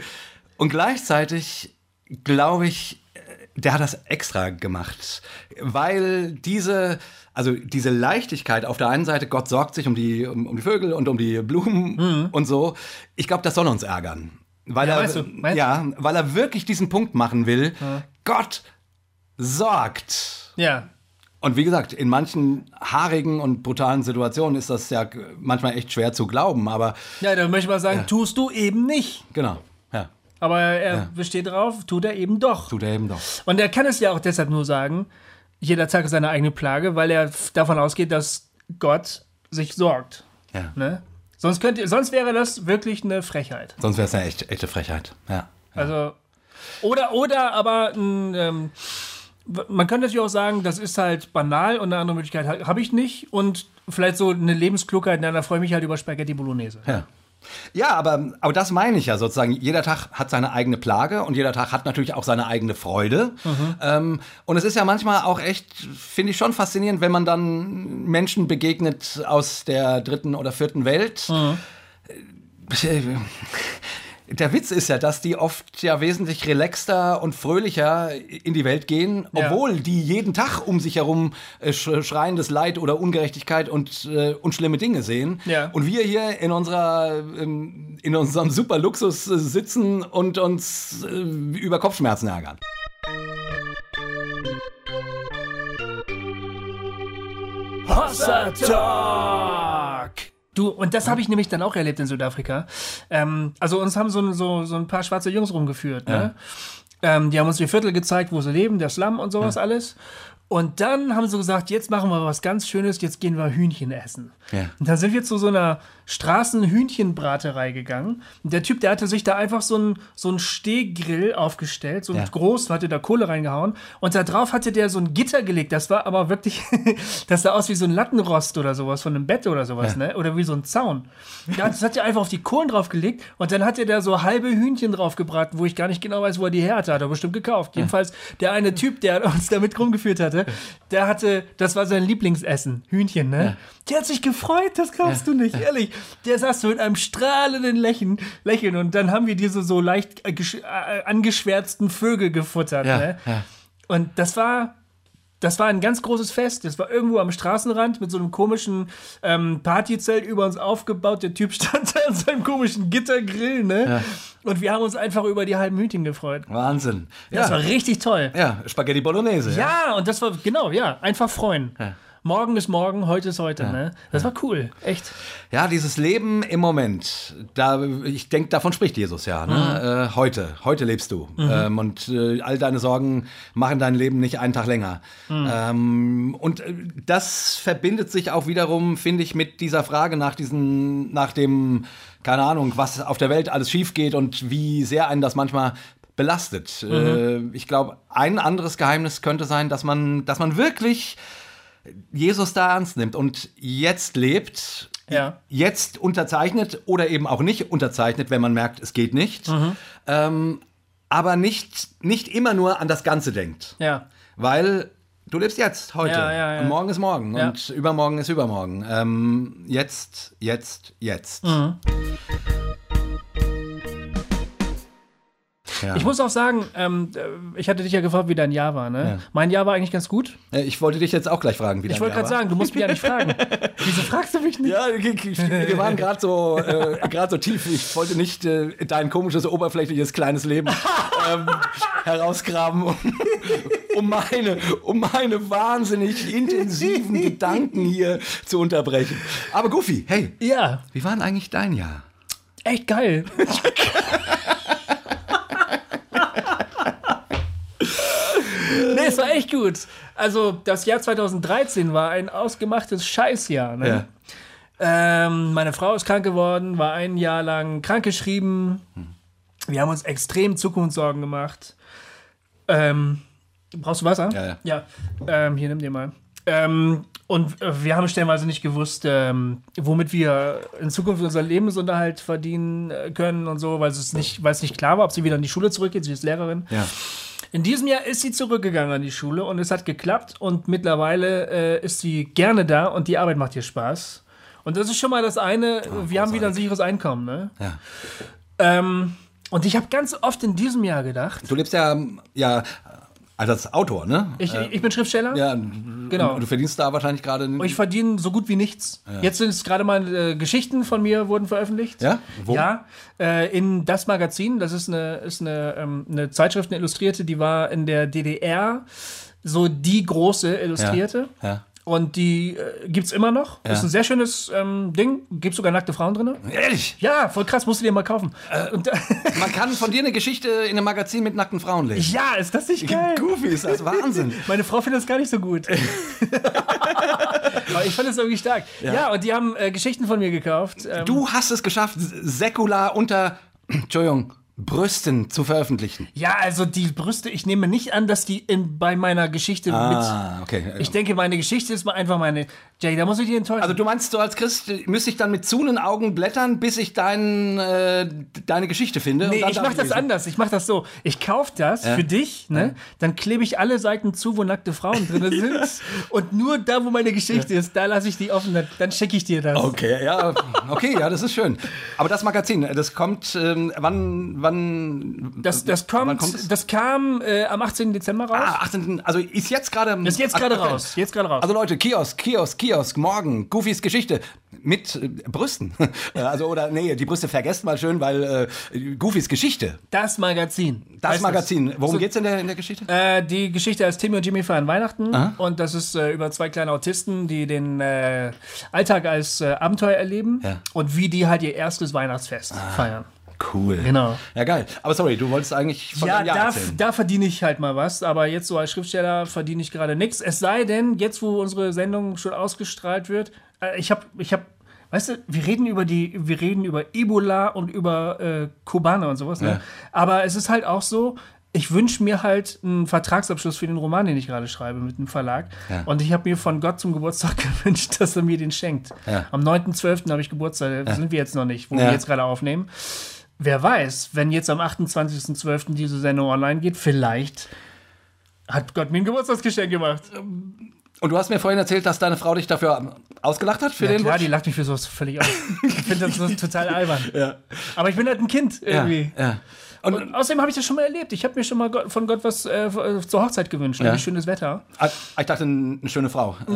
und gleichzeitig glaube ich, äh, der hat das extra gemacht. Weil diese, also diese Leichtigkeit auf der einen Seite, Gott sorgt sich um die, um, um die Vögel und um die Blumen und so. Ich glaube, das soll uns ärgern. Weil Mhm. Ja, er, meinst du? Meinst- ja, weil er wirklich diesen Punkt machen will. Gott sorgt. Ja. Und wie gesagt, in manchen haarigen und brutalen Situationen ist das ja manchmal echt schwer zu glauben, aber Ja, da möchte man sagen, tust du eben nicht. genau, ja, Aber er besteht drauf, tut er eben doch. tut er eben doch. Und er kann es ja auch deshalb nur sagen, jeder Tag ist seine eigene Plage, weil er davon ausgeht, dass Gott sich sorgt. Ja. Ne? Sonst, könnte, sonst wäre das wirklich eine Frechheit. Sonst wäre es eine echt, echte Frechheit. Ja. Also, oder, oder aber ein, ähm, man könnte natürlich auch sagen, das ist halt banal und eine andere Möglichkeit ha- habe ich nicht. Und vielleicht so eine Lebensklugheit, na, da freue ich mich halt über Spaghetti Bolognese. Ja. Ja, aber, aber das meine ich ja sozusagen. Jeder Tag hat seine eigene Plage und jeder Tag hat natürlich auch seine eigene Freude. Ähm, und es ist ja manchmal auch echt, finde ich schon faszinierend, wenn man dann Menschen begegnet aus der dritten oder vierten Welt. Äh, Der Witz ist ja, dass die oft ja wesentlich relaxter und fröhlicher in die Welt gehen, Ja. obwohl die jeden Tag um sich herum äh, sch- schreiendes Leid oder Ungerechtigkeit und, äh, und schlimme Dinge sehen. Ja. Und wir hier in unserer ähm, in unserem super Luxus äh, sitzen und uns äh, über Kopfschmerzen ärgern. Hossa Talk! Du, und das habe ich nämlich dann auch erlebt in Südafrika. Ähm, also uns haben so, ein- so, so ein paar schwarze Jungs rumgeführt. Ne? Ähm, die haben uns die Viertel gezeigt, wo sie leben, der Slum und sowas alles. Und dann haben sie gesagt, jetzt machen wir was ganz Schönes, jetzt gehen wir Hühnchen essen. Ja. Und dann sind wir zu so einer Straßenhühnchenbraterei gegangen. Und der Typ, der hatte sich da einfach so einen so einen Stehgrill aufgestellt, so Ja. groß, hatte da Kohle reingehauen. Und da drauf hatte der so ein Gitter gelegt. Das war aber wirklich, das sah aus wie so ein Lattenrost oder sowas von einem Bett oder sowas, ne? Oder wie so ein Zaun. Ja, das hat er einfach auf die Kohlen draufgelegt und dann hat er da so halbe Hühnchen draufgebraten, wo ich gar nicht genau weiß, wo er die her hatte. Hat er bestimmt gekauft. Jedenfalls, der eine Typ, der uns damit rumgeführt hatte, der hatte, das war sein Lieblingsessen, Hühnchen, ne? Der hat sich gefreut, das glaubst du nicht, ehrlich. Der saß so mit einem strahlenden Lächeln, Lächeln und dann haben wir diese so leicht äh, äh, angeschwärzten Vögel gefuttert, Ja, ne? ja. Und das war, das war ein ganz großes Fest. Das war irgendwo am Straßenrand mit so einem komischen ähm, Partyzelt über uns aufgebaut. Der Typ stand da an seinem komischen Gittergrill, ne? Und wir haben uns einfach über die halben Hühnchen gefreut. Wahnsinn. Das war Ja, richtig toll. ja Spaghetti Bolognese. Ja, und das war, genau, ja, einfach freuen. Morgen ist morgen, heute ist heute, ne? Das war cool, echt. Ja, dieses Leben im Moment, da, ich denke, davon spricht Jesus ja. Mhm. Ne? Äh, heute, heute lebst du. Ähm, und äh, all deine Sorgen machen dein Leben nicht einen Tag länger. Mhm. Ähm, und äh, das verbindet sich auch wiederum, finde ich, mit dieser Frage nach diesen, nach dem, keine Ahnung, was auf der Welt alles schief geht und wie sehr einen das manchmal belastet. Äh, ich glaube, ein anderes Geheimnis könnte sein, dass man, dass man wirklich Jesus da ernst nimmt und jetzt lebt, Ja. jetzt unterzeichnet oder eben auch nicht unterzeichnet, wenn man merkt, es geht nicht, Mhm. ähm, aber nicht, nicht immer nur an das Ganze denkt. Ja. Weil du lebst jetzt, heute. Ja, ja, ja. Und morgen ist morgen. Und übermorgen ist übermorgen. Ähm, jetzt, jetzt, jetzt. Mhm. Ja. Ich muss auch sagen, ähm, äh, ich hatte dich ja gefragt, wie dein Jahr war, ne? Ja. Mein Jahr war eigentlich ganz gut. Äh, ich wollte dich jetzt auch gleich fragen, wie Ich dein wollte Jahr gerade sagen, du musst mich ja nicht fragen. Wieso fragst du mich nicht? Ja, wir waren gerade so, äh, so tief. Ich wollte nicht äh, dein komisches, oberflächliches, kleines Leben ähm, herausgraben, um, um, meine, um meine wahnsinnig intensiven Gedanken hier zu unterbrechen. Aber Goofy, hey, Ja, wie war denn eigentlich dein Jahr? echt geil. Nee, es war echt gut. Also, das Jahr 2013 war ein ausgemachtes Scheißjahr. Ne? Ja. Ähm, meine Frau ist krank geworden, war ein Jahr lang krankgeschrieben. Wir haben uns extrem Zukunftssorgen gemacht. Ähm, brauchst du Wasser? Ja, ja. Ja, ähm, hier nimm dir mal. Ähm, und äh, wir haben stellenweise nicht gewusst, ähm, womit wir in Zukunft unseren Lebensunterhalt verdienen äh, können und so, weil es nicht, weil es nicht klar war, ob sie wieder in die Schule zurückgeht. Sie ist Lehrerin. Ja. In diesem Jahr ist sie zurückgegangen an die Schule und es hat geklappt und mittlerweile äh, ist sie gerne da und die Arbeit macht ihr Spaß. Und das ist schon mal das eine, wir haben wieder ein sicheres Einkommen. Ne? Ja. Ähm, und ich habe ganz oft in diesem Jahr gedacht, Du lebst ja, ja als Autor, ne? ich, ich bin Schriftsteller Ja, Genau. Und du verdienst da wahrscheinlich gerade. ich verdiene so gut wie nichts. Jetzt sind es gerade mal äh, Geschichten von mir wurden veröffentlicht. Ja? Wo? Ja, äh, in das Magazin, das ist eine, ist eine, ähm, eine Zeitschrift, eine Illustrierte, die war in der DDR so die große Illustrierte. Ja. Und die äh, gibt's immer noch. Ist ein sehr schönes ähm, Ding. Gibt sogar nackte Frauen drin. Ehrlich? Ja, voll krass, musst du dir mal kaufen. Und, äh, Man kann von dir eine Geschichte in einem Magazin mit nackten Frauen lesen. ja, ist das nicht geil? Goofy ist das Wahnsinn. Meine Frau findet das gar nicht so gut. Aber ich fand es irgendwie stark. Ja, und die haben äh, Geschichten von mir gekauft. Ähm, Du hast es geschafft, säkular unter, Entschuldigung, Brüsten zu veröffentlichen. Ja, also die Brüste, ich nehme nicht an, dass die in, bei meiner Geschichte Ah, okay. mit. Ich denke, meine Geschichte ist mal einfach meine. Jay, da muss ich dich enttäuschen. Also du meinst, du als Christ müsste ich dann mit zunen Augen blättern, bis ich dein, äh, deine Geschichte finde? Nee, ich darf mach das lesen? anders. Ich mach das so. Ich kauf das Ja. für dich, ne? Dann klebe ich alle Seiten zu, wo nackte Frauen drin sind. und nur da, wo meine Geschichte ist, da lasse ich die offen. Dann, dann schicke ich dir das. Okay, ja, okay, ja, das ist schön. Aber das Magazin, das kommt, ähm, wann, wann? Das, das, kommt, es? das kam äh, am 18. Dezember raus. Ah, 18. Also ist jetzt gerade. ist jetzt gerade raus. Jetzt gerade raus. Also Leute, Kiosk, Kiosk, Kiosk, morgen, Goofys Geschichte mit äh, Brüsten. also oder nee, die Brüste vergesst mal schön, weil äh, Goofys Geschichte, das Magazin. das Magazin. Worum So- geht's in der, in der Geschichte? Äh, die Geschichte heißt Timmy und Jimmy feiern Weihnachten. Und das ist äh, über zwei kleine Autisten, die den äh, Alltag als äh, Abenteuer erleben. Ja. Und wie die halt ihr erstes Weihnachtsfest feiern. Cool. Genau. Ja, geil. Aber sorry, du wolltest eigentlich von Ja, da, da verdiene ich halt mal was, aber jetzt so als Schriftsteller verdiene ich gerade nichts. Es sei denn, jetzt wo unsere Sendung schon ausgestrahlt wird, äh, ich habe, ich habe, weißt du, wir reden über die, wir reden über Ebola und über äh, Kubaner und sowas. Ne? Ja. Aber es ist halt auch so. Ich wünsche mir halt einen Vertragsabschluss für den Roman, den ich gerade schreibe mit dem Verlag. Ja. Und ich habe mir von Gott zum Geburtstag gewünscht, dass er mir den schenkt. Ja. Am 9.12. habe ich Geburtstag, da sind wir jetzt noch nicht, wo Ja. wir jetzt gerade aufnehmen. Wer weiß, wenn jetzt am 28.12. diese Sendung online geht, vielleicht hat Gott mir ein Geburtstagsgeschenk gemacht. Und du hast mir vorhin erzählt, dass deine Frau dich dafür ausgelacht hat für Ja, den klar, Wunsch? die lacht mich für sowas völlig aus. Ich finde das, total albern. Ja. Aber ich bin halt ein Kind irgendwie. Ja, ja. Und, Und außerdem habe ich das schon mal erlebt. Ich habe mir schon mal von Gott was äh, zur Hochzeit gewünscht, Ja. schönes Wetter. ah, ich dachte, eine schöne Frau.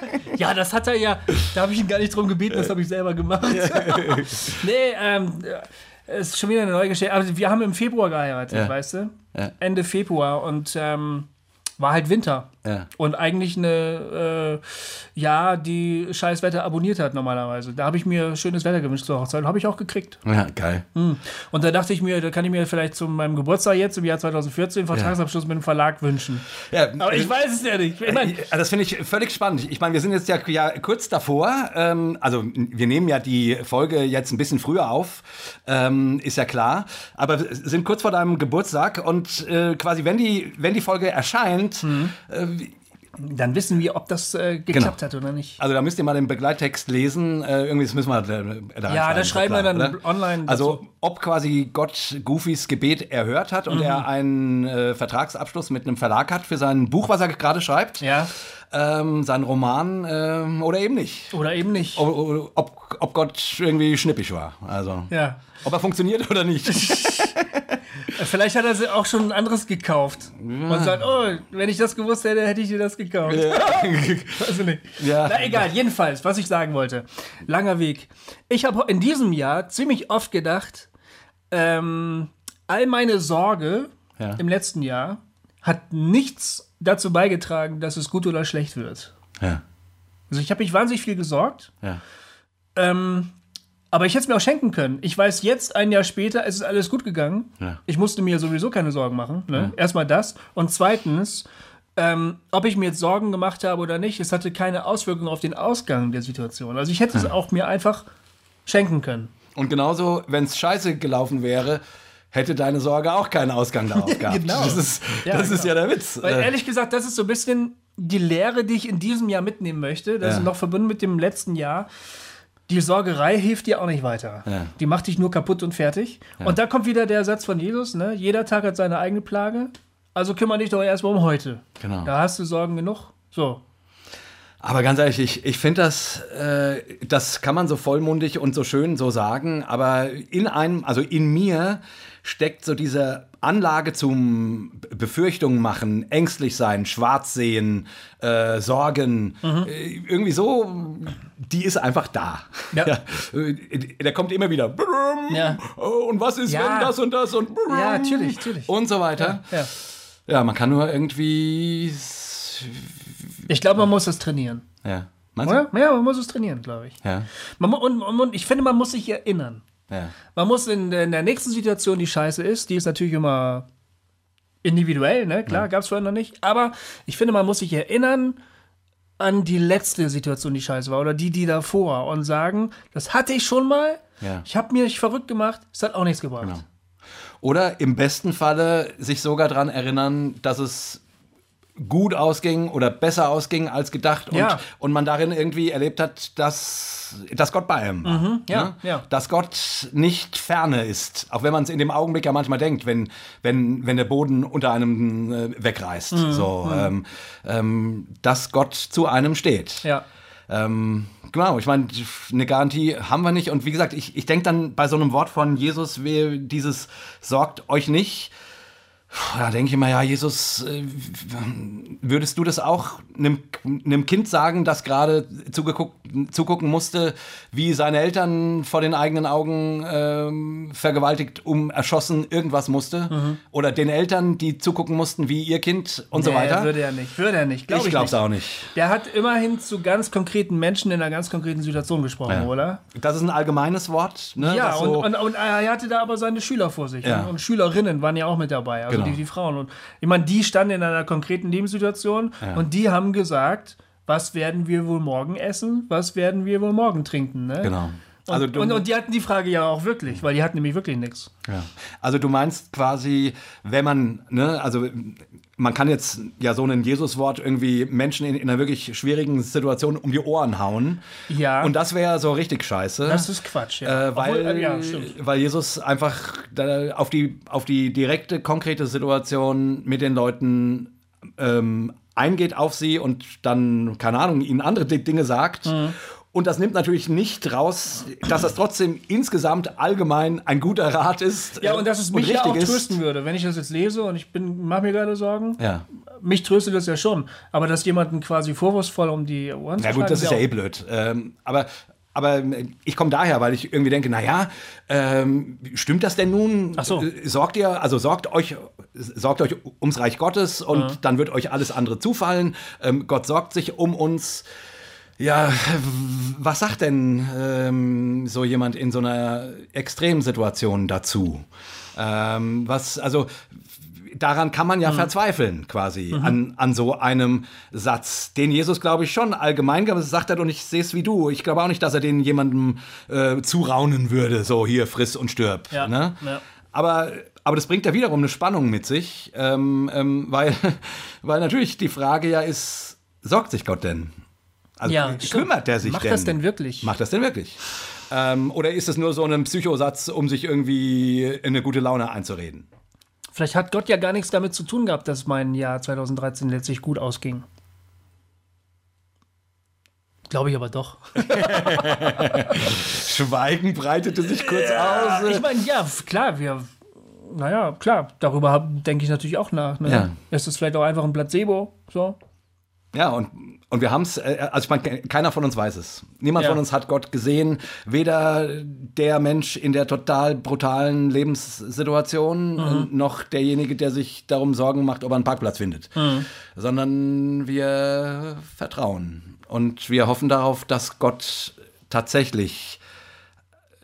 Ja, das hat er ja. Da habe ich ihn gar nicht drum gebeten, das habe ich selber gemacht. nee, ähm, es ist schon wieder eine neue Geschichte. Aber wir haben im Februar geheiratet, Ja. weißt du? Ja. Ende Februar und ähm, war halt Winter. Ja. Und eigentlich eine, äh, ja, die scheiß Wetter abonniert hat normalerweise. Da habe ich mir schönes Wetter gewünscht zur Hochzeit. Habe ich auch gekriegt. Ja, geil. Und da dachte ich mir, da kann ich mir vielleicht zu meinem Geburtstag jetzt im Jahr 2014 Vertragsabschluss mit dem Verlag wünschen. Ja, Aber ich weiß es ja nicht. Ich mein, Ja, Das finde ich völlig spannend. Ich meine, wir sind jetzt ja, ja kurz davor. Ähm, also wir nehmen ja die Folge jetzt ein bisschen früher auf, ähm, ist ja klar. Aber wir sind kurz vor deinem Geburtstag und äh, quasi, wenn die, wenn die Folge erscheint, äh, dann wissen wir, ob das äh, geklappt hat oder nicht. also da müsst ihr mal den Begleittext lesen. Äh, irgendwie, das müssen wir da, da Ja, da schreiben wir dann oder? online dazu. Also ob quasi Gott Goofys Gebet erhört hat und er einen äh, Vertragsabschluss mit einem Verlag hat für sein Buch, was er gerade schreibt. Ja. ähm, seinen Roman ähm, oder eben nicht. Oder eben nicht. Ob, ob, ob Gott irgendwie schnippig war. Also, Ja. ob er funktioniert oder nicht. Vielleicht hat er sie auch schon ein anderes gekauft. Und sagt, oh, wenn ich das gewusst hätte, hätte ich dir das gekauft. Weiß ich nicht. Ja. Na egal, jedenfalls, was ich sagen wollte. Langer Weg. Ich habe in diesem Jahr ziemlich oft gedacht, ähm, all meine Sorge Ja. im letzten Jahr hat nichts dazu beigetragen, dass es gut oder schlecht wird. ja, Also ich habe mich wahnsinnig viel gesorgt. ja. Ähm, Aber ich hätte es mir auch schenken können. Ich weiß jetzt, ein Jahr später, es ist alles gut gegangen. Ja. Ich musste mir sowieso keine Sorgen machen. Ne? Erstmal das. Und zweitens, ähm, ob ich mir jetzt Sorgen gemacht habe oder nicht, es hatte keine Auswirkungen auf den Ausgang der Situation. Also ich hätte es auch mir einfach schenken können. Und genauso, wenn es scheiße gelaufen wäre, hätte deine Sorge auch keinen Ausgang darauf gehabt. Genau. Das ist, Ja, das ist genau. ja der Witz. Weil Äh, ehrlich gesagt, das ist so ein bisschen die Lehre, die ich in diesem Jahr mitnehmen möchte. Das Ja. ist noch verbunden mit dem letzten Jahr. Die Sorgerei hilft dir auch nicht weiter. Ja. Die macht dich nur kaputt und fertig. Und da kommt wieder der Satz von Jesus, ne? Jeder Tag hat seine eigene Plage. Also kümmere dich doch erstmal um heute. Genau. Da hast du Sorgen genug. So. Aber ganz ehrlich, ich, ich finde das, äh, das kann man so vollmundig und so schön so sagen, aber in einem, also in mir steckt so diese Anlage zum Befürchtungen machen, ängstlich sein, schwarz sehen, äh, Sorgen, äh, irgendwie so, die ist einfach da. Ja. äh, Der kommt immer wieder. Ja. Oh, Und was ist, Ja. wenn das und das und Ja, natürlich, natürlich. und so weiter. Ja. Ja, man kann nur irgendwie. Ich glaube, man muss es trainieren. Ja. Meinst du? Oder? Ja, man muss es trainieren, glaube ich. Ja. Man, und, und, und ich finde, man muss sich erinnern. Ja. Man muss in, in der nächsten Situation, die scheiße ist, die ist natürlich immer individuell, ne? Klar, gab es vorher noch nicht. Aber ich finde, man muss sich erinnern an die letzte Situation, die scheiße war, oder die, die davor und sagen, das hatte ich schon mal, Ja. ich habe mich verrückt gemacht, es hat auch nichts gebracht. Genau. Oder im besten Falle sich sogar daran erinnern, dass es gut ausging oder besser ausging als gedacht und, Ja. und man darin irgendwie erlebt hat, dass, dass Gott bei einem war. Mhm, ja, ne? ja. Dass Gott nicht ferne ist, auch wenn man es in dem Augenblick ja manchmal denkt, wenn, wenn, wenn der Boden unter einem äh, wegreißt. Mhm, So, ähm, ähm, dass Gott zu einem steht. Ja. Ähm, genau, ich meine, eine Garantie haben wir nicht. Und wie gesagt, ich, ich denke dann bei so einem Wort von Jesus, wie dieses sorgt euch nicht. Da denke ich immer, ja, Jesus, äh, würdest du das auch einem, einem Kind sagen, das gerade zugucken musste, wie seine Eltern vor den eigenen Augen ähm, vergewaltigt, um erschossen, irgendwas musste? Oder den Eltern, die zugucken mussten, wie ihr Kind und so Nee, weiter? Würde er nicht, würde er nicht, glaube ich, ich glaube es auch nicht. Der hat immerhin zu ganz konkreten Menschen in einer ganz konkreten Situation gesprochen, Ja. oder? Das ist ein allgemeines Wort. Ne, Ja, und, so- und, und er hatte da aber seine Schüler vor sich. Ja. Und, und Schülerinnen waren ja auch mit dabei, also Genau. die, die Frauen. Und ich meine, die standen in einer konkreten Lebenssituation und die haben gesagt, was werden wir wohl morgen essen, was werden wir wohl morgen trinken. Ne? Genau. Und, Also du, und, und die hatten die Frage ja auch wirklich, weil die hatten nämlich wirklich nichts. ja. also du meinst quasi, wenn man, ne, also man kann jetzt ja so ein Jesus-Wort irgendwie Menschen in, in einer wirklich schwierigen Situation um die Ohren hauen. Ja. Und das wäre so richtig scheiße. Das ist Quatsch, ja. Äh, weil, Obwohl, äh, ja, weil Jesus einfach auf, die, auf die direkte, konkrete Situation mit den Leuten ähm, eingeht auf sie und dann, keine Ahnung, ihnen andere Di- Dinge sagt. Mhm. Und das nimmt natürlich nicht raus, dass das trotzdem insgesamt allgemein ein guter Rat ist. Ja, äh, und dass es mich ja auch ist. trösten würde, wenn ich das jetzt lese und ich bin, mache mir gerade Sorgen. Ja. Mich tröstet das ja schon. Aber dass jemanden quasi vorwurfsvoll um die Ohren Ja gut, das ist ja eh blöd. Ähm, aber aber ich komme daher, weil ich irgendwie denke, naja, ähm, stimmt das denn nun? Ach so. Äh, Sorgt ihr, also sorgt euch, sorgt euch ums Reich Gottes und dann wird euch alles andere zufallen. Ähm, Gott sorgt sich um uns. Ja, was sagt denn ähm, so jemand in so einer Extremsituation dazu? Ähm, was, also daran kann man ja verzweifeln, quasi, an, an so einem Satz, den Jesus, glaube ich, schon allgemein gesagt hat und ich sehe es wie du. Ich glaube auch nicht, dass er den jemandem äh, zuraunen würde, so hier, friss und stirb. Ja, Ne? ja. Aber, aber das bringt ja wiederum eine Spannung mit sich, ähm, ähm, weil, weil natürlich die Frage ja ist, sorgt sich Gott denn? Also Ja, stimmt. kümmert der sich Macht denn? das denn wirklich? Macht das denn wirklich? Ähm, oder ist es nur so ein Psychosatz, um sich irgendwie in eine gute Laune einzureden? Vielleicht hat Gott ja gar nichts damit zu tun gehabt, dass mein Jahr 2013 letztlich gut ausging. Glaube ich aber doch. Schweigen breitete sich kurz aus. Ich meine, ja, klar, wir. Naja, klar, darüber denke ich natürlich auch nach. Ne? Ja. Ist es vielleicht auch einfach ein Placebo? So? Ja, und, und wir haben es, äh, also ich meine, keiner von uns weiß es. Niemand Ja. von uns hat Gott gesehen. Weder der Mensch in der total brutalen Lebenssituation, äh, noch derjenige, der sich darum Sorgen macht, ob er einen Parkplatz findet. Sondern wir vertrauen. Und wir hoffen darauf, dass Gott tatsächlich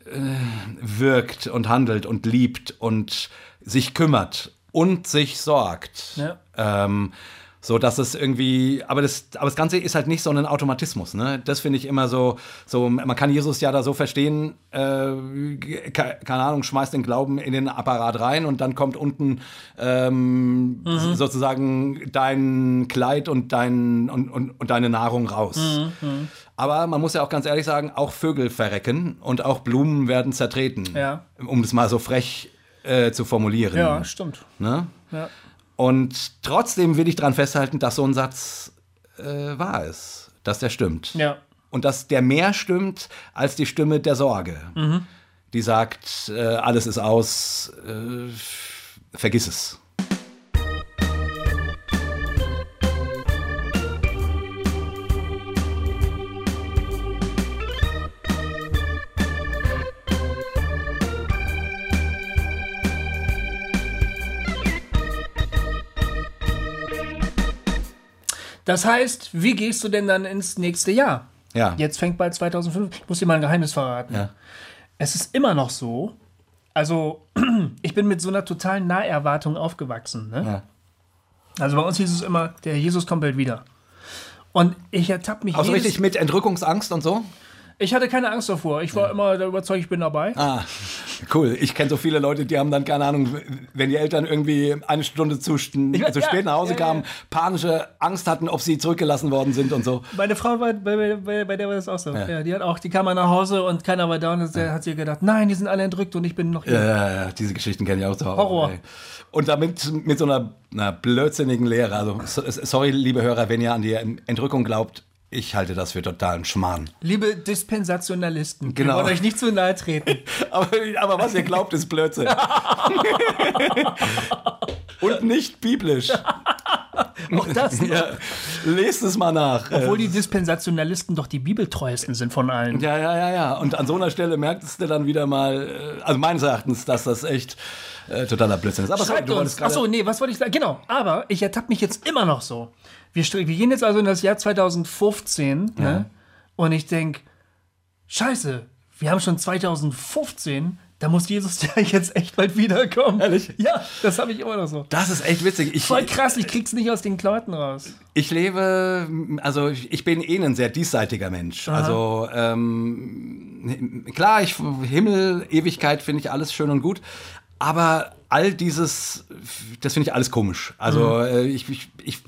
äh, wirkt und handelt und liebt und sich kümmert und sich sorgt. Ja. Ähm, so dass es irgendwie, aber das, aber das Ganze ist halt nicht so ein Automatismus, ne? Das finde ich immer so, so, man kann Jesus ja da so verstehen, äh, ke- keine Ahnung, schmeißt den Glauben in den Apparat rein und dann kommt unten ähm, sozusagen dein Kleid und, dein, und, und, und deine Nahrung raus. Aber man muss ja auch ganz ehrlich sagen, auch Vögel verrecken und auch Blumen werden zertreten. Ja. Um es mal so frech äh, zu formulieren. Ja, stimmt. Ne? Ja. Und trotzdem will ich daran festhalten, dass so ein Satz äh, wahr ist, dass der stimmt. Ja. Und dass der mehr stimmt als die Stimme der Sorge, die sagt, äh, alles ist aus, äh, vergiss es. Das heißt, wie gehst du denn dann ins nächste Jahr? Ja. Jetzt fängt bald 2005. Ich muss dir mal ein Geheimnis verraten. Ja. Es ist immer noch so. Also, ich bin mit so einer totalen Naherwartung aufgewachsen. Ne? Ja. Also bei uns hieß es immer, der Jesus kommt bald wieder. Und ich ertappe mich Auch so richtig mit Entrückungsangst und so? Ich hatte keine Angst davor. Ich war immer der überzeugt, ich bin dabei. Ah, cool. Ich kenne so viele Leute, die haben dann, keine Ahnung, wenn die Eltern irgendwie eine Stunde zu, zu ja, spät nach Hause ja, ja. kamen, panische Angst hatten, ob sie zurückgelassen worden sind und so. Meine Frau, war, bei, bei, bei der war das auch so. Ja. die hat auch, die kam mal nach Hause und keiner war da und hat sie gedacht, nein, die sind alle entrückt und ich bin noch hier. Ja, ja, ja, diese Geschichten kenne ich auch zu Hause. Horror. ey. Und damit mit so einer, einer blödsinnigen Lehre. Also, so- sorry, liebe Hörer, wenn ihr an die Entrückung glaubt, ich halte das für totalen Schmarrn. Liebe Dispensationalisten, Genau. wir wollen euch nicht zu nahe treten. Aber, aber was ihr glaubt, ist Blödsinn. Und nicht biblisch. Auch das. Ja, lest es mal nach. Obwohl die Dispensationalisten doch die bibeltreuesten sind von allen. Ja, ja, ja, ja. Und an so einer Stelle merktest du dann wieder mal, äh, also meines Erachtens, dass das echt äh, totaler Blödsinn ist. Aber sorry, Schreibt du uns. Achso, nee, was wollte ich sagen? Genau, aber ich ertappe mich jetzt immer noch so. Wir, wir gehen jetzt also in das Jahr 2015 ne? und ich denke, scheiße, wir haben schon 2015, da muss Jesus ja jetzt echt bald wiederkommen. Ehrlich? Ja, das habe ich immer noch so. Das ist echt witzig. Ich, Voll krass, ich krieg's nicht aus den Klamotten raus. Ich lebe, also ich bin eh ein sehr diesseitiger Mensch. Also ähm, klar, ich, Himmel, Ewigkeit finde ich alles schön und gut, aber all dieses, das finde ich alles komisch. Also äh, ich, ich, ich,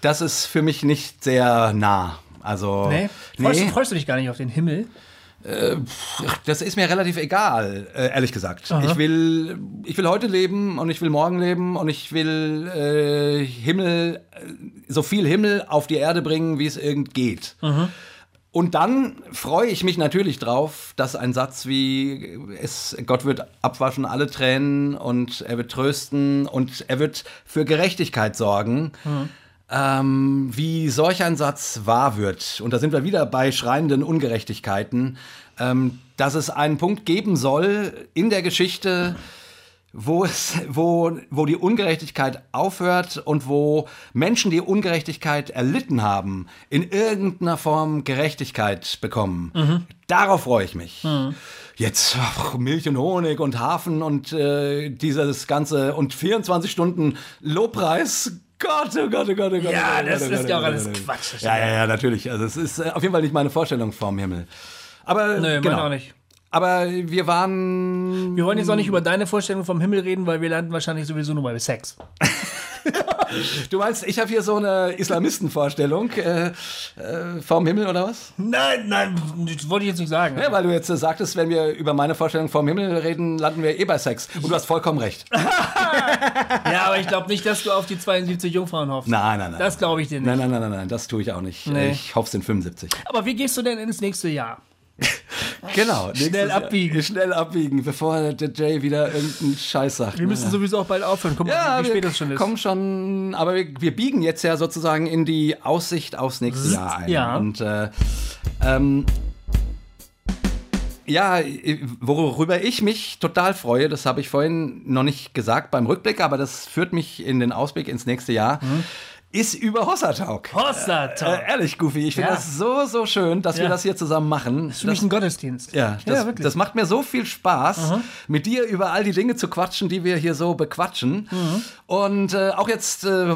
das ist für mich nicht sehr nah. Also Nee? Freust, freust du dich gar nicht auf den Himmel? das ist mir relativ egal, äh, ehrlich gesagt. Ich will, ich will heute leben und ich will morgen leben und ich will äh, Himmel, äh, so viel Himmel auf die Erde bringen, wie es irgend geht. Und dann freue ich mich natürlich drauf, dass ein Satz wie es, Gott wird abwaschen alle Tränen und er wird trösten und er wird für Gerechtigkeit sorgen. Ähm, wie solch ein Satz wahr wird, und da sind wir wieder bei schreienden Ungerechtigkeiten, ähm, dass es einen Punkt geben soll in der Geschichte, wo, es, wo, wo die Ungerechtigkeit aufhört und wo Menschen, die Ungerechtigkeit erlitten haben, in irgendeiner Form Gerechtigkeit bekommen. Darauf freue ich mich. Jetzt ach, Milch und Honig und Hafen und äh, dieses ganze und 24 Stunden Lobpreis. Gott, oh Gott, oh Gott, oh Gott. Ja, oh das oh ist ja oh auch alles oh. Quatsch. Ja, ja, ja, natürlich. Also es ist auf jeden Fall nicht meine Vorstellung vom Himmel. Aber meine genau. auch nicht. Aber wir waren Wir wollen jetzt auch nicht über deine Vorstellung vom Himmel reden, weil wir landen wahrscheinlich sowieso nur bei Sex. Du meinst, ich habe hier so eine Islamistenvorstellung äh, äh, vom Himmel oder was? Nein, nein, das wollte ich jetzt nicht sagen. Ja, weil du jetzt äh, sagtest, wenn wir über meine Vorstellung vom Himmel reden, landen wir eh bei Sex. Und du hast vollkommen recht. Ja, aber ich glaube nicht, dass du auf die 72 Jungfrauen hoffst. Nein, nein, nein. Das glaube ich dir nicht. Nein, nein, nein, nein, nein, das tue ich auch nicht. Nee. Ich hoffe, es sind 75. Aber wie gehst du denn ins nächste Jahr? Genau. Jahr- abbiegen. Schnell abbiegen, bevor der Jay wieder irgendeinen Scheiß sagt. Wir müssen sowieso auch bald aufhören. Guck mal, ja, wie wir spät es schon ist. kommen schon, aber wir, wir biegen jetzt ja sozusagen in die Aussicht aufs nächste Jahr ein. ja. Und äh, ähm, ja, worüber ich mich total freue, das habe ich vorhin noch nicht gesagt beim Rückblick, aber das führt mich in den Ausblick ins nächste Jahr, ist über Hossa Talk. Hossa Talk. Äh, ehrlich, Goofy, ich finde Ja. das so, so schön, dass wir Ja. das hier zusammen machen. Das ist für mich ein Gottesdienst. Ja, das, ja wirklich. das macht mir so viel Spaß, mit dir über all die Dinge zu quatschen, die wir hier so bequatschen. Mhm. Und äh, auch jetzt, äh,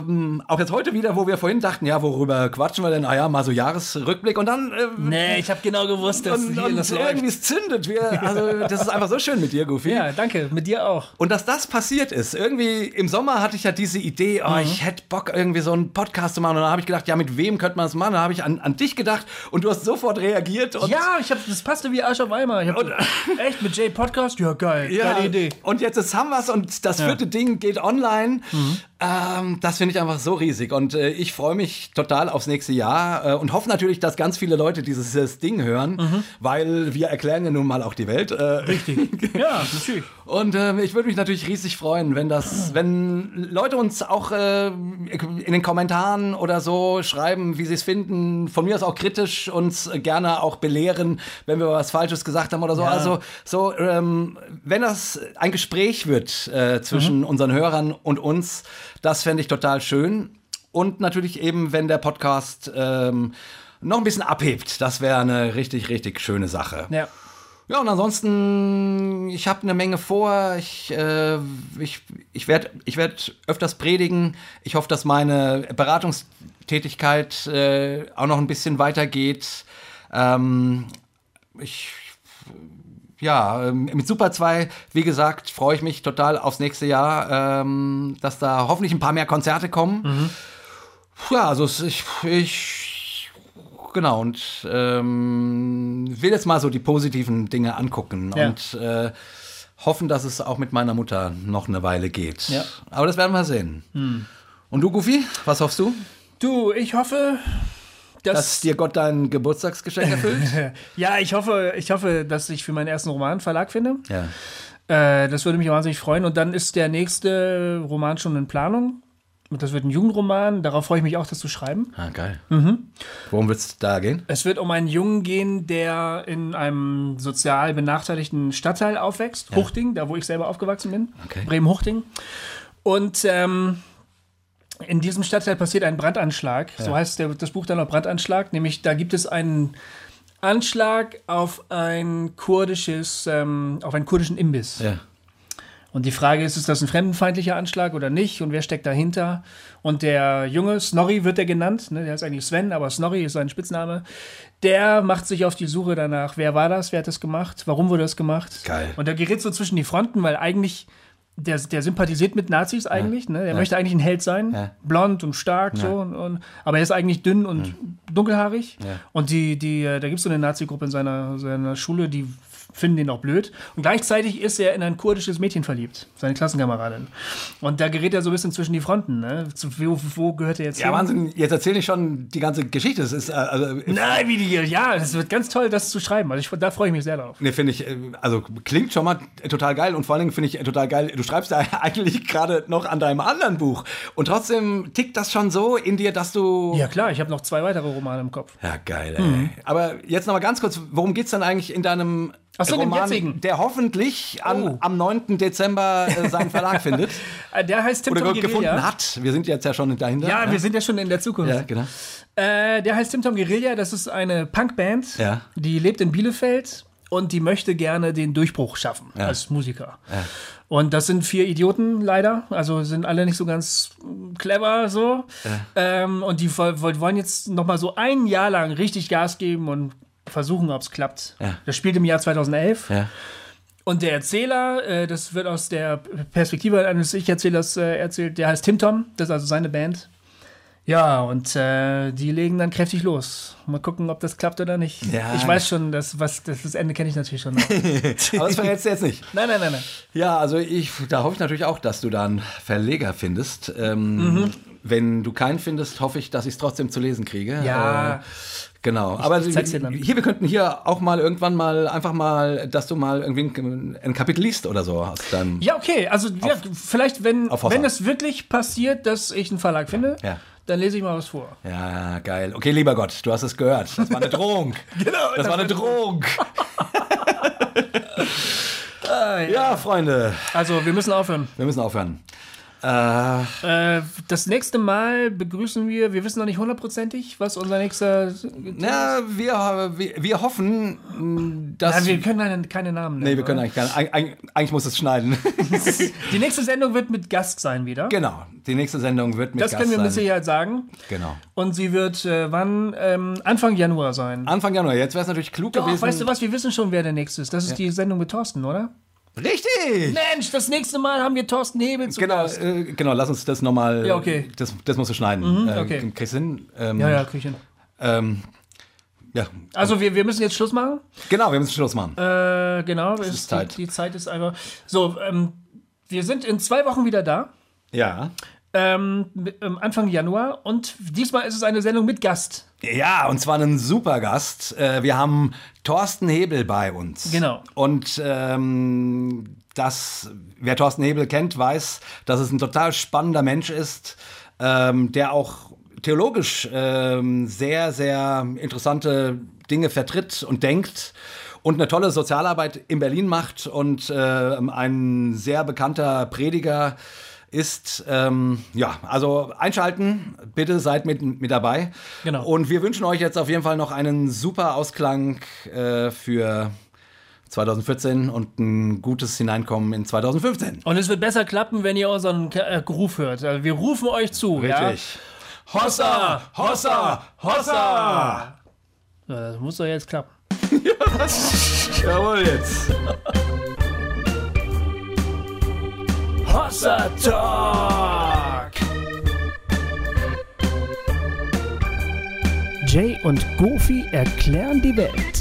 auch jetzt heute wieder, wo wir vorhin dachten, ja, worüber quatschen wir denn? Ah ja, mal so Jahresrückblick und dann. Äh, nee, ich habe genau gewusst, dass und, hier und das irgendwie läuft. es zündet. Wir, also, das ist einfach so schön mit dir, Goofy. Ja, danke. Mit dir auch. Und dass das passiert ist, irgendwie im Sommer hatte ich ja diese Idee, oh, Mhm. ich hätte Bock, irgendwie so einen Podcast zu machen. Und dann habe ich gedacht, ja, mit wem könnte man das machen? Dann habe ich an, an dich gedacht und du hast sofort reagiert. Und Ja, ich hab, das passte wie Arsch auf Eimer. Ich hab, echt, mit Jay Podcast? Ja, geil. Ja, Geile Idee. Und jetzt ist haben wir's und das vierte Ding geht online. Mhm. Ähm, das finde ich einfach so riesig und äh, ich freue mich total aufs nächste Jahr äh, und hoffe natürlich, dass ganz viele Leute dieses, dieses Ding hören, Mhm. weil wir erklären ja nun mal auch die Welt. Äh, Richtig. ja, natürlich. Und ähm, ich würde mich natürlich riesig freuen, wenn das, wenn Leute uns auch äh, in den Kommentaren oder so schreiben, wie sie es finden, von mir aus auch kritisch uns gerne auch belehren, wenn wir was Falsches gesagt haben oder so. Ja. Also so, ähm, wenn das ein Gespräch wird äh, zwischen unseren Hörern und uns, das fände ich total schön. Und natürlich eben, wenn der Podcast ähm, noch ein bisschen abhebt, das wäre eine richtig, richtig schöne Sache. Ja. Ja, und ansonsten, ich habe eine Menge vor. Ich, äh, ich, ich werde ich werd öfters predigen. Ich hoffe, dass meine Beratungstätigkeit äh, auch noch ein bisschen weitergeht. Ähm, ich, ja, ähm, mit Super 2, wie gesagt, freue ich mich total aufs nächste Jahr, ähm, dass da hoffentlich ein paar mehr Konzerte kommen. Ja, also ich, ich genau und ähm, will jetzt mal so die positiven Dinge angucken Ja. und äh, hoffen, dass es auch mit meiner Mutter noch eine Weile geht. Ja. Aber das werden wir sehen. Und du, Goofy, was hoffst du? Du, ich hoffe, dass. Dass dir Gott dein Geburtstagsgeschenk erfüllt? ja, ich hoffe, ich hoffe, dass ich für meinen ersten Roman Verlag finde. ja. Äh, das würde mich wahnsinnig freuen. Und dann ist der nächste Roman schon in Planung. Und das wird ein Jugendroman. Darauf freue ich mich auch, das zu schreiben. Ah, geil. Mhm. Worum wird es da gehen? Es wird um einen Jungen gehen, der in einem sozial benachteiligten Stadtteil aufwächst. Huchting, da wo ich selber aufgewachsen bin. Okay. Bremen-Huchting. Und ähm, in diesem Stadtteil passiert ein Brandanschlag. So heißt der, das Buch dann auch Brandanschlag. Nämlich da gibt es einen Anschlag auf ein kurdisches, ähm, auf einen kurdischen Imbiss. Ja. Und die Frage ist, ist das ein fremdenfeindlicher Anschlag oder nicht? Und wer steckt dahinter? Und der Junge, Snorri wird er genannt, ne? der ist eigentlich Sven, aber Snorri ist sein Spitzname. Der macht sich auf die Suche danach, wer war das, wer hat das gemacht, warum wurde das gemacht? Geil. Und der gerät so zwischen die Fronten, weil eigentlich, der, der sympathisiert mit Nazis eigentlich, ne? der möchte eigentlich ein Held sein, Ja. blond und stark so, und, und, aber er ist eigentlich dünn und dunkelhaarig. Ja. Und die, die, äh, da gibt es so eine Nazi-Gruppe in seiner, seiner Schule, die finden den auch blöd. Und gleichzeitig ist er in ein kurdisches Mädchen verliebt, seine Klassenkameradin. Und da gerät er so ein bisschen zwischen die Fronten. Ne? Wo, wo gehört er jetzt Ja, hin? Wahnsinn, jetzt erzähle ich schon die ganze Geschichte. Es ist, äh, also, Nein, wie die, ja, es wird ganz toll, das zu schreiben. Also ich, da freue ich mich sehr drauf. Ne, finde ich, äh, also klingt schon mal total geil und vor allen Dingen finde ich äh, total geil, du schreibst ja eigentlich gerade noch an deinem anderen Buch und trotzdem tickt das schon so in dir, dass du... Ja klar, ich habe noch zwei weitere Romane im Kopf. Ja, geil, ey. Aber jetzt noch mal ganz kurz, worum geht's denn eigentlich in deinem Ach so, dem Roman, jetzigen. der hoffentlich an, Oh. am 9. Dezember äh, seinen Verlag findet Äh, Der heißt Tim oder Tom ge- gefunden Guerilla. hat. Wir sind jetzt ja schon dahinter. Ja, wir sind ja schon in der Zukunft. Ja, genau. Äh, der heißt Tim Tom Guerilla, das ist eine Punkband, Ja. die lebt in Bielefeld und die möchte gerne den Durchbruch schaffen Ja. als Musiker. Und das sind vier Idioten leider, also sind alle nicht so ganz clever so. Ähm, und die woll- woll- wollen jetzt noch mal so ein Jahr lang richtig Gas geben und versuchen, ob es klappt. Ja. Das spielt im Jahr 2011. Ja. Und der Erzähler, äh, das wird aus der Perspektive eines Ich-Erzählers äh, erzählt, der heißt Tim Tom, das ist also seine Band. Ja, und äh, die legen dann kräftig los. Mal gucken, ob das klappt oder nicht. Ja. Ich weiß schon, dass, was, das, das Ende kenne ich natürlich schon. Aber das verrätst du jetzt nicht. nein, nein, nein, nein. Ja, also ich, da hoffe ich natürlich auch, dass du da einen Verleger findest. Ähm, Wenn du keinen findest, hoffe ich, dass ich es trotzdem zu lesen kriege. Ja. Äh, genau. Aber ich zeig's dir dann. hier, wir könnten hier auch mal irgendwann mal einfach mal, dass du mal irgendwie ein, ein Kapitel liest oder so aus deinem. Ja, okay. Also ja, vielleicht, wenn, auf wenn es wirklich passiert, dass ich einen Verlag finde, Ja. dann lese ich mal was vor. Ja, geil. Okay, lieber Gott, du hast es gehört. Das war eine Drohung. Genau, Das war eine Drohung. Ja, Freunde, Also, wir müssen aufhören. wir müssen aufhören. Äh, das nächste Mal begrüßen wir, wir wissen noch nicht hundertprozentig, was unser nächster. Na, wir, wir, wir hoffen, dass. Nein, wir können keine, keine Namen nennen. Nee, wir können eigentlich keine. Eigentlich, eigentlich muss es schneiden. Die nächste Sendung wird mit Gast sein wieder. genau. Die nächste Sendung wird mit Das Gast können wir sein. mit Sicherheit sagen. Genau. Und sie wird äh, wann? Ähm, Anfang Januar sein. Anfang Januar. Jetzt wäre es natürlich klug Doch, gewesen. weißt du was? Wir wissen schon, wer der nächste ist. Das ist die Sendung mit Thorsten, oder? Richtig! Mensch, das nächste Mal haben wir Thorsten Hebel zu Genau, Gast. äh, genau, lass uns das nochmal. Ja, okay. Das, das musst du schneiden. Äh, okay. Kriegst du hin? Ähm, Ja, ja, Küchen. Ähm, ja, Also wir, wir müssen jetzt Schluss machen. genau, wir müssen Schluss machen. Äh, genau, es ist Zeit. Die, die Zeit ist einfach. So, ähm, wir sind in zwei Wochen wieder da. ja. Ähm, ähm, Anfang Januar. Und diesmal ist es eine Sendung mit Gast. Ja, und zwar einen super Gast. Äh, Wir haben Thorsten Hebel bei uns. Genau. Und ähm, das, wer Thorsten Hebel kennt, weiß, dass es ein total spannender Mensch ist, ähm, der auch theologisch ähm, sehr, sehr interessante Dinge vertritt und denkt und eine tolle Sozialarbeit in Berlin macht und ähm, ein sehr bekannter Prediger ist. Ähm, ja, also einschalten, bitte seid mit, mit dabei. Genau. Und wir wünschen euch jetzt auf jeden Fall noch einen super Ausklang äh, für 2014 und ein gutes Hineinkommen in 2015. Und es wird besser klappen, wenn ihr unseren K- äh, Ruf hört. Also wir rufen euch zu. Richtig. Ja? Hossa! Hossa! Hossa! Ja, das muss doch jetzt klappen. Jawohl jetzt. Hossa Talk! Jay und Goofy erklären die Welt.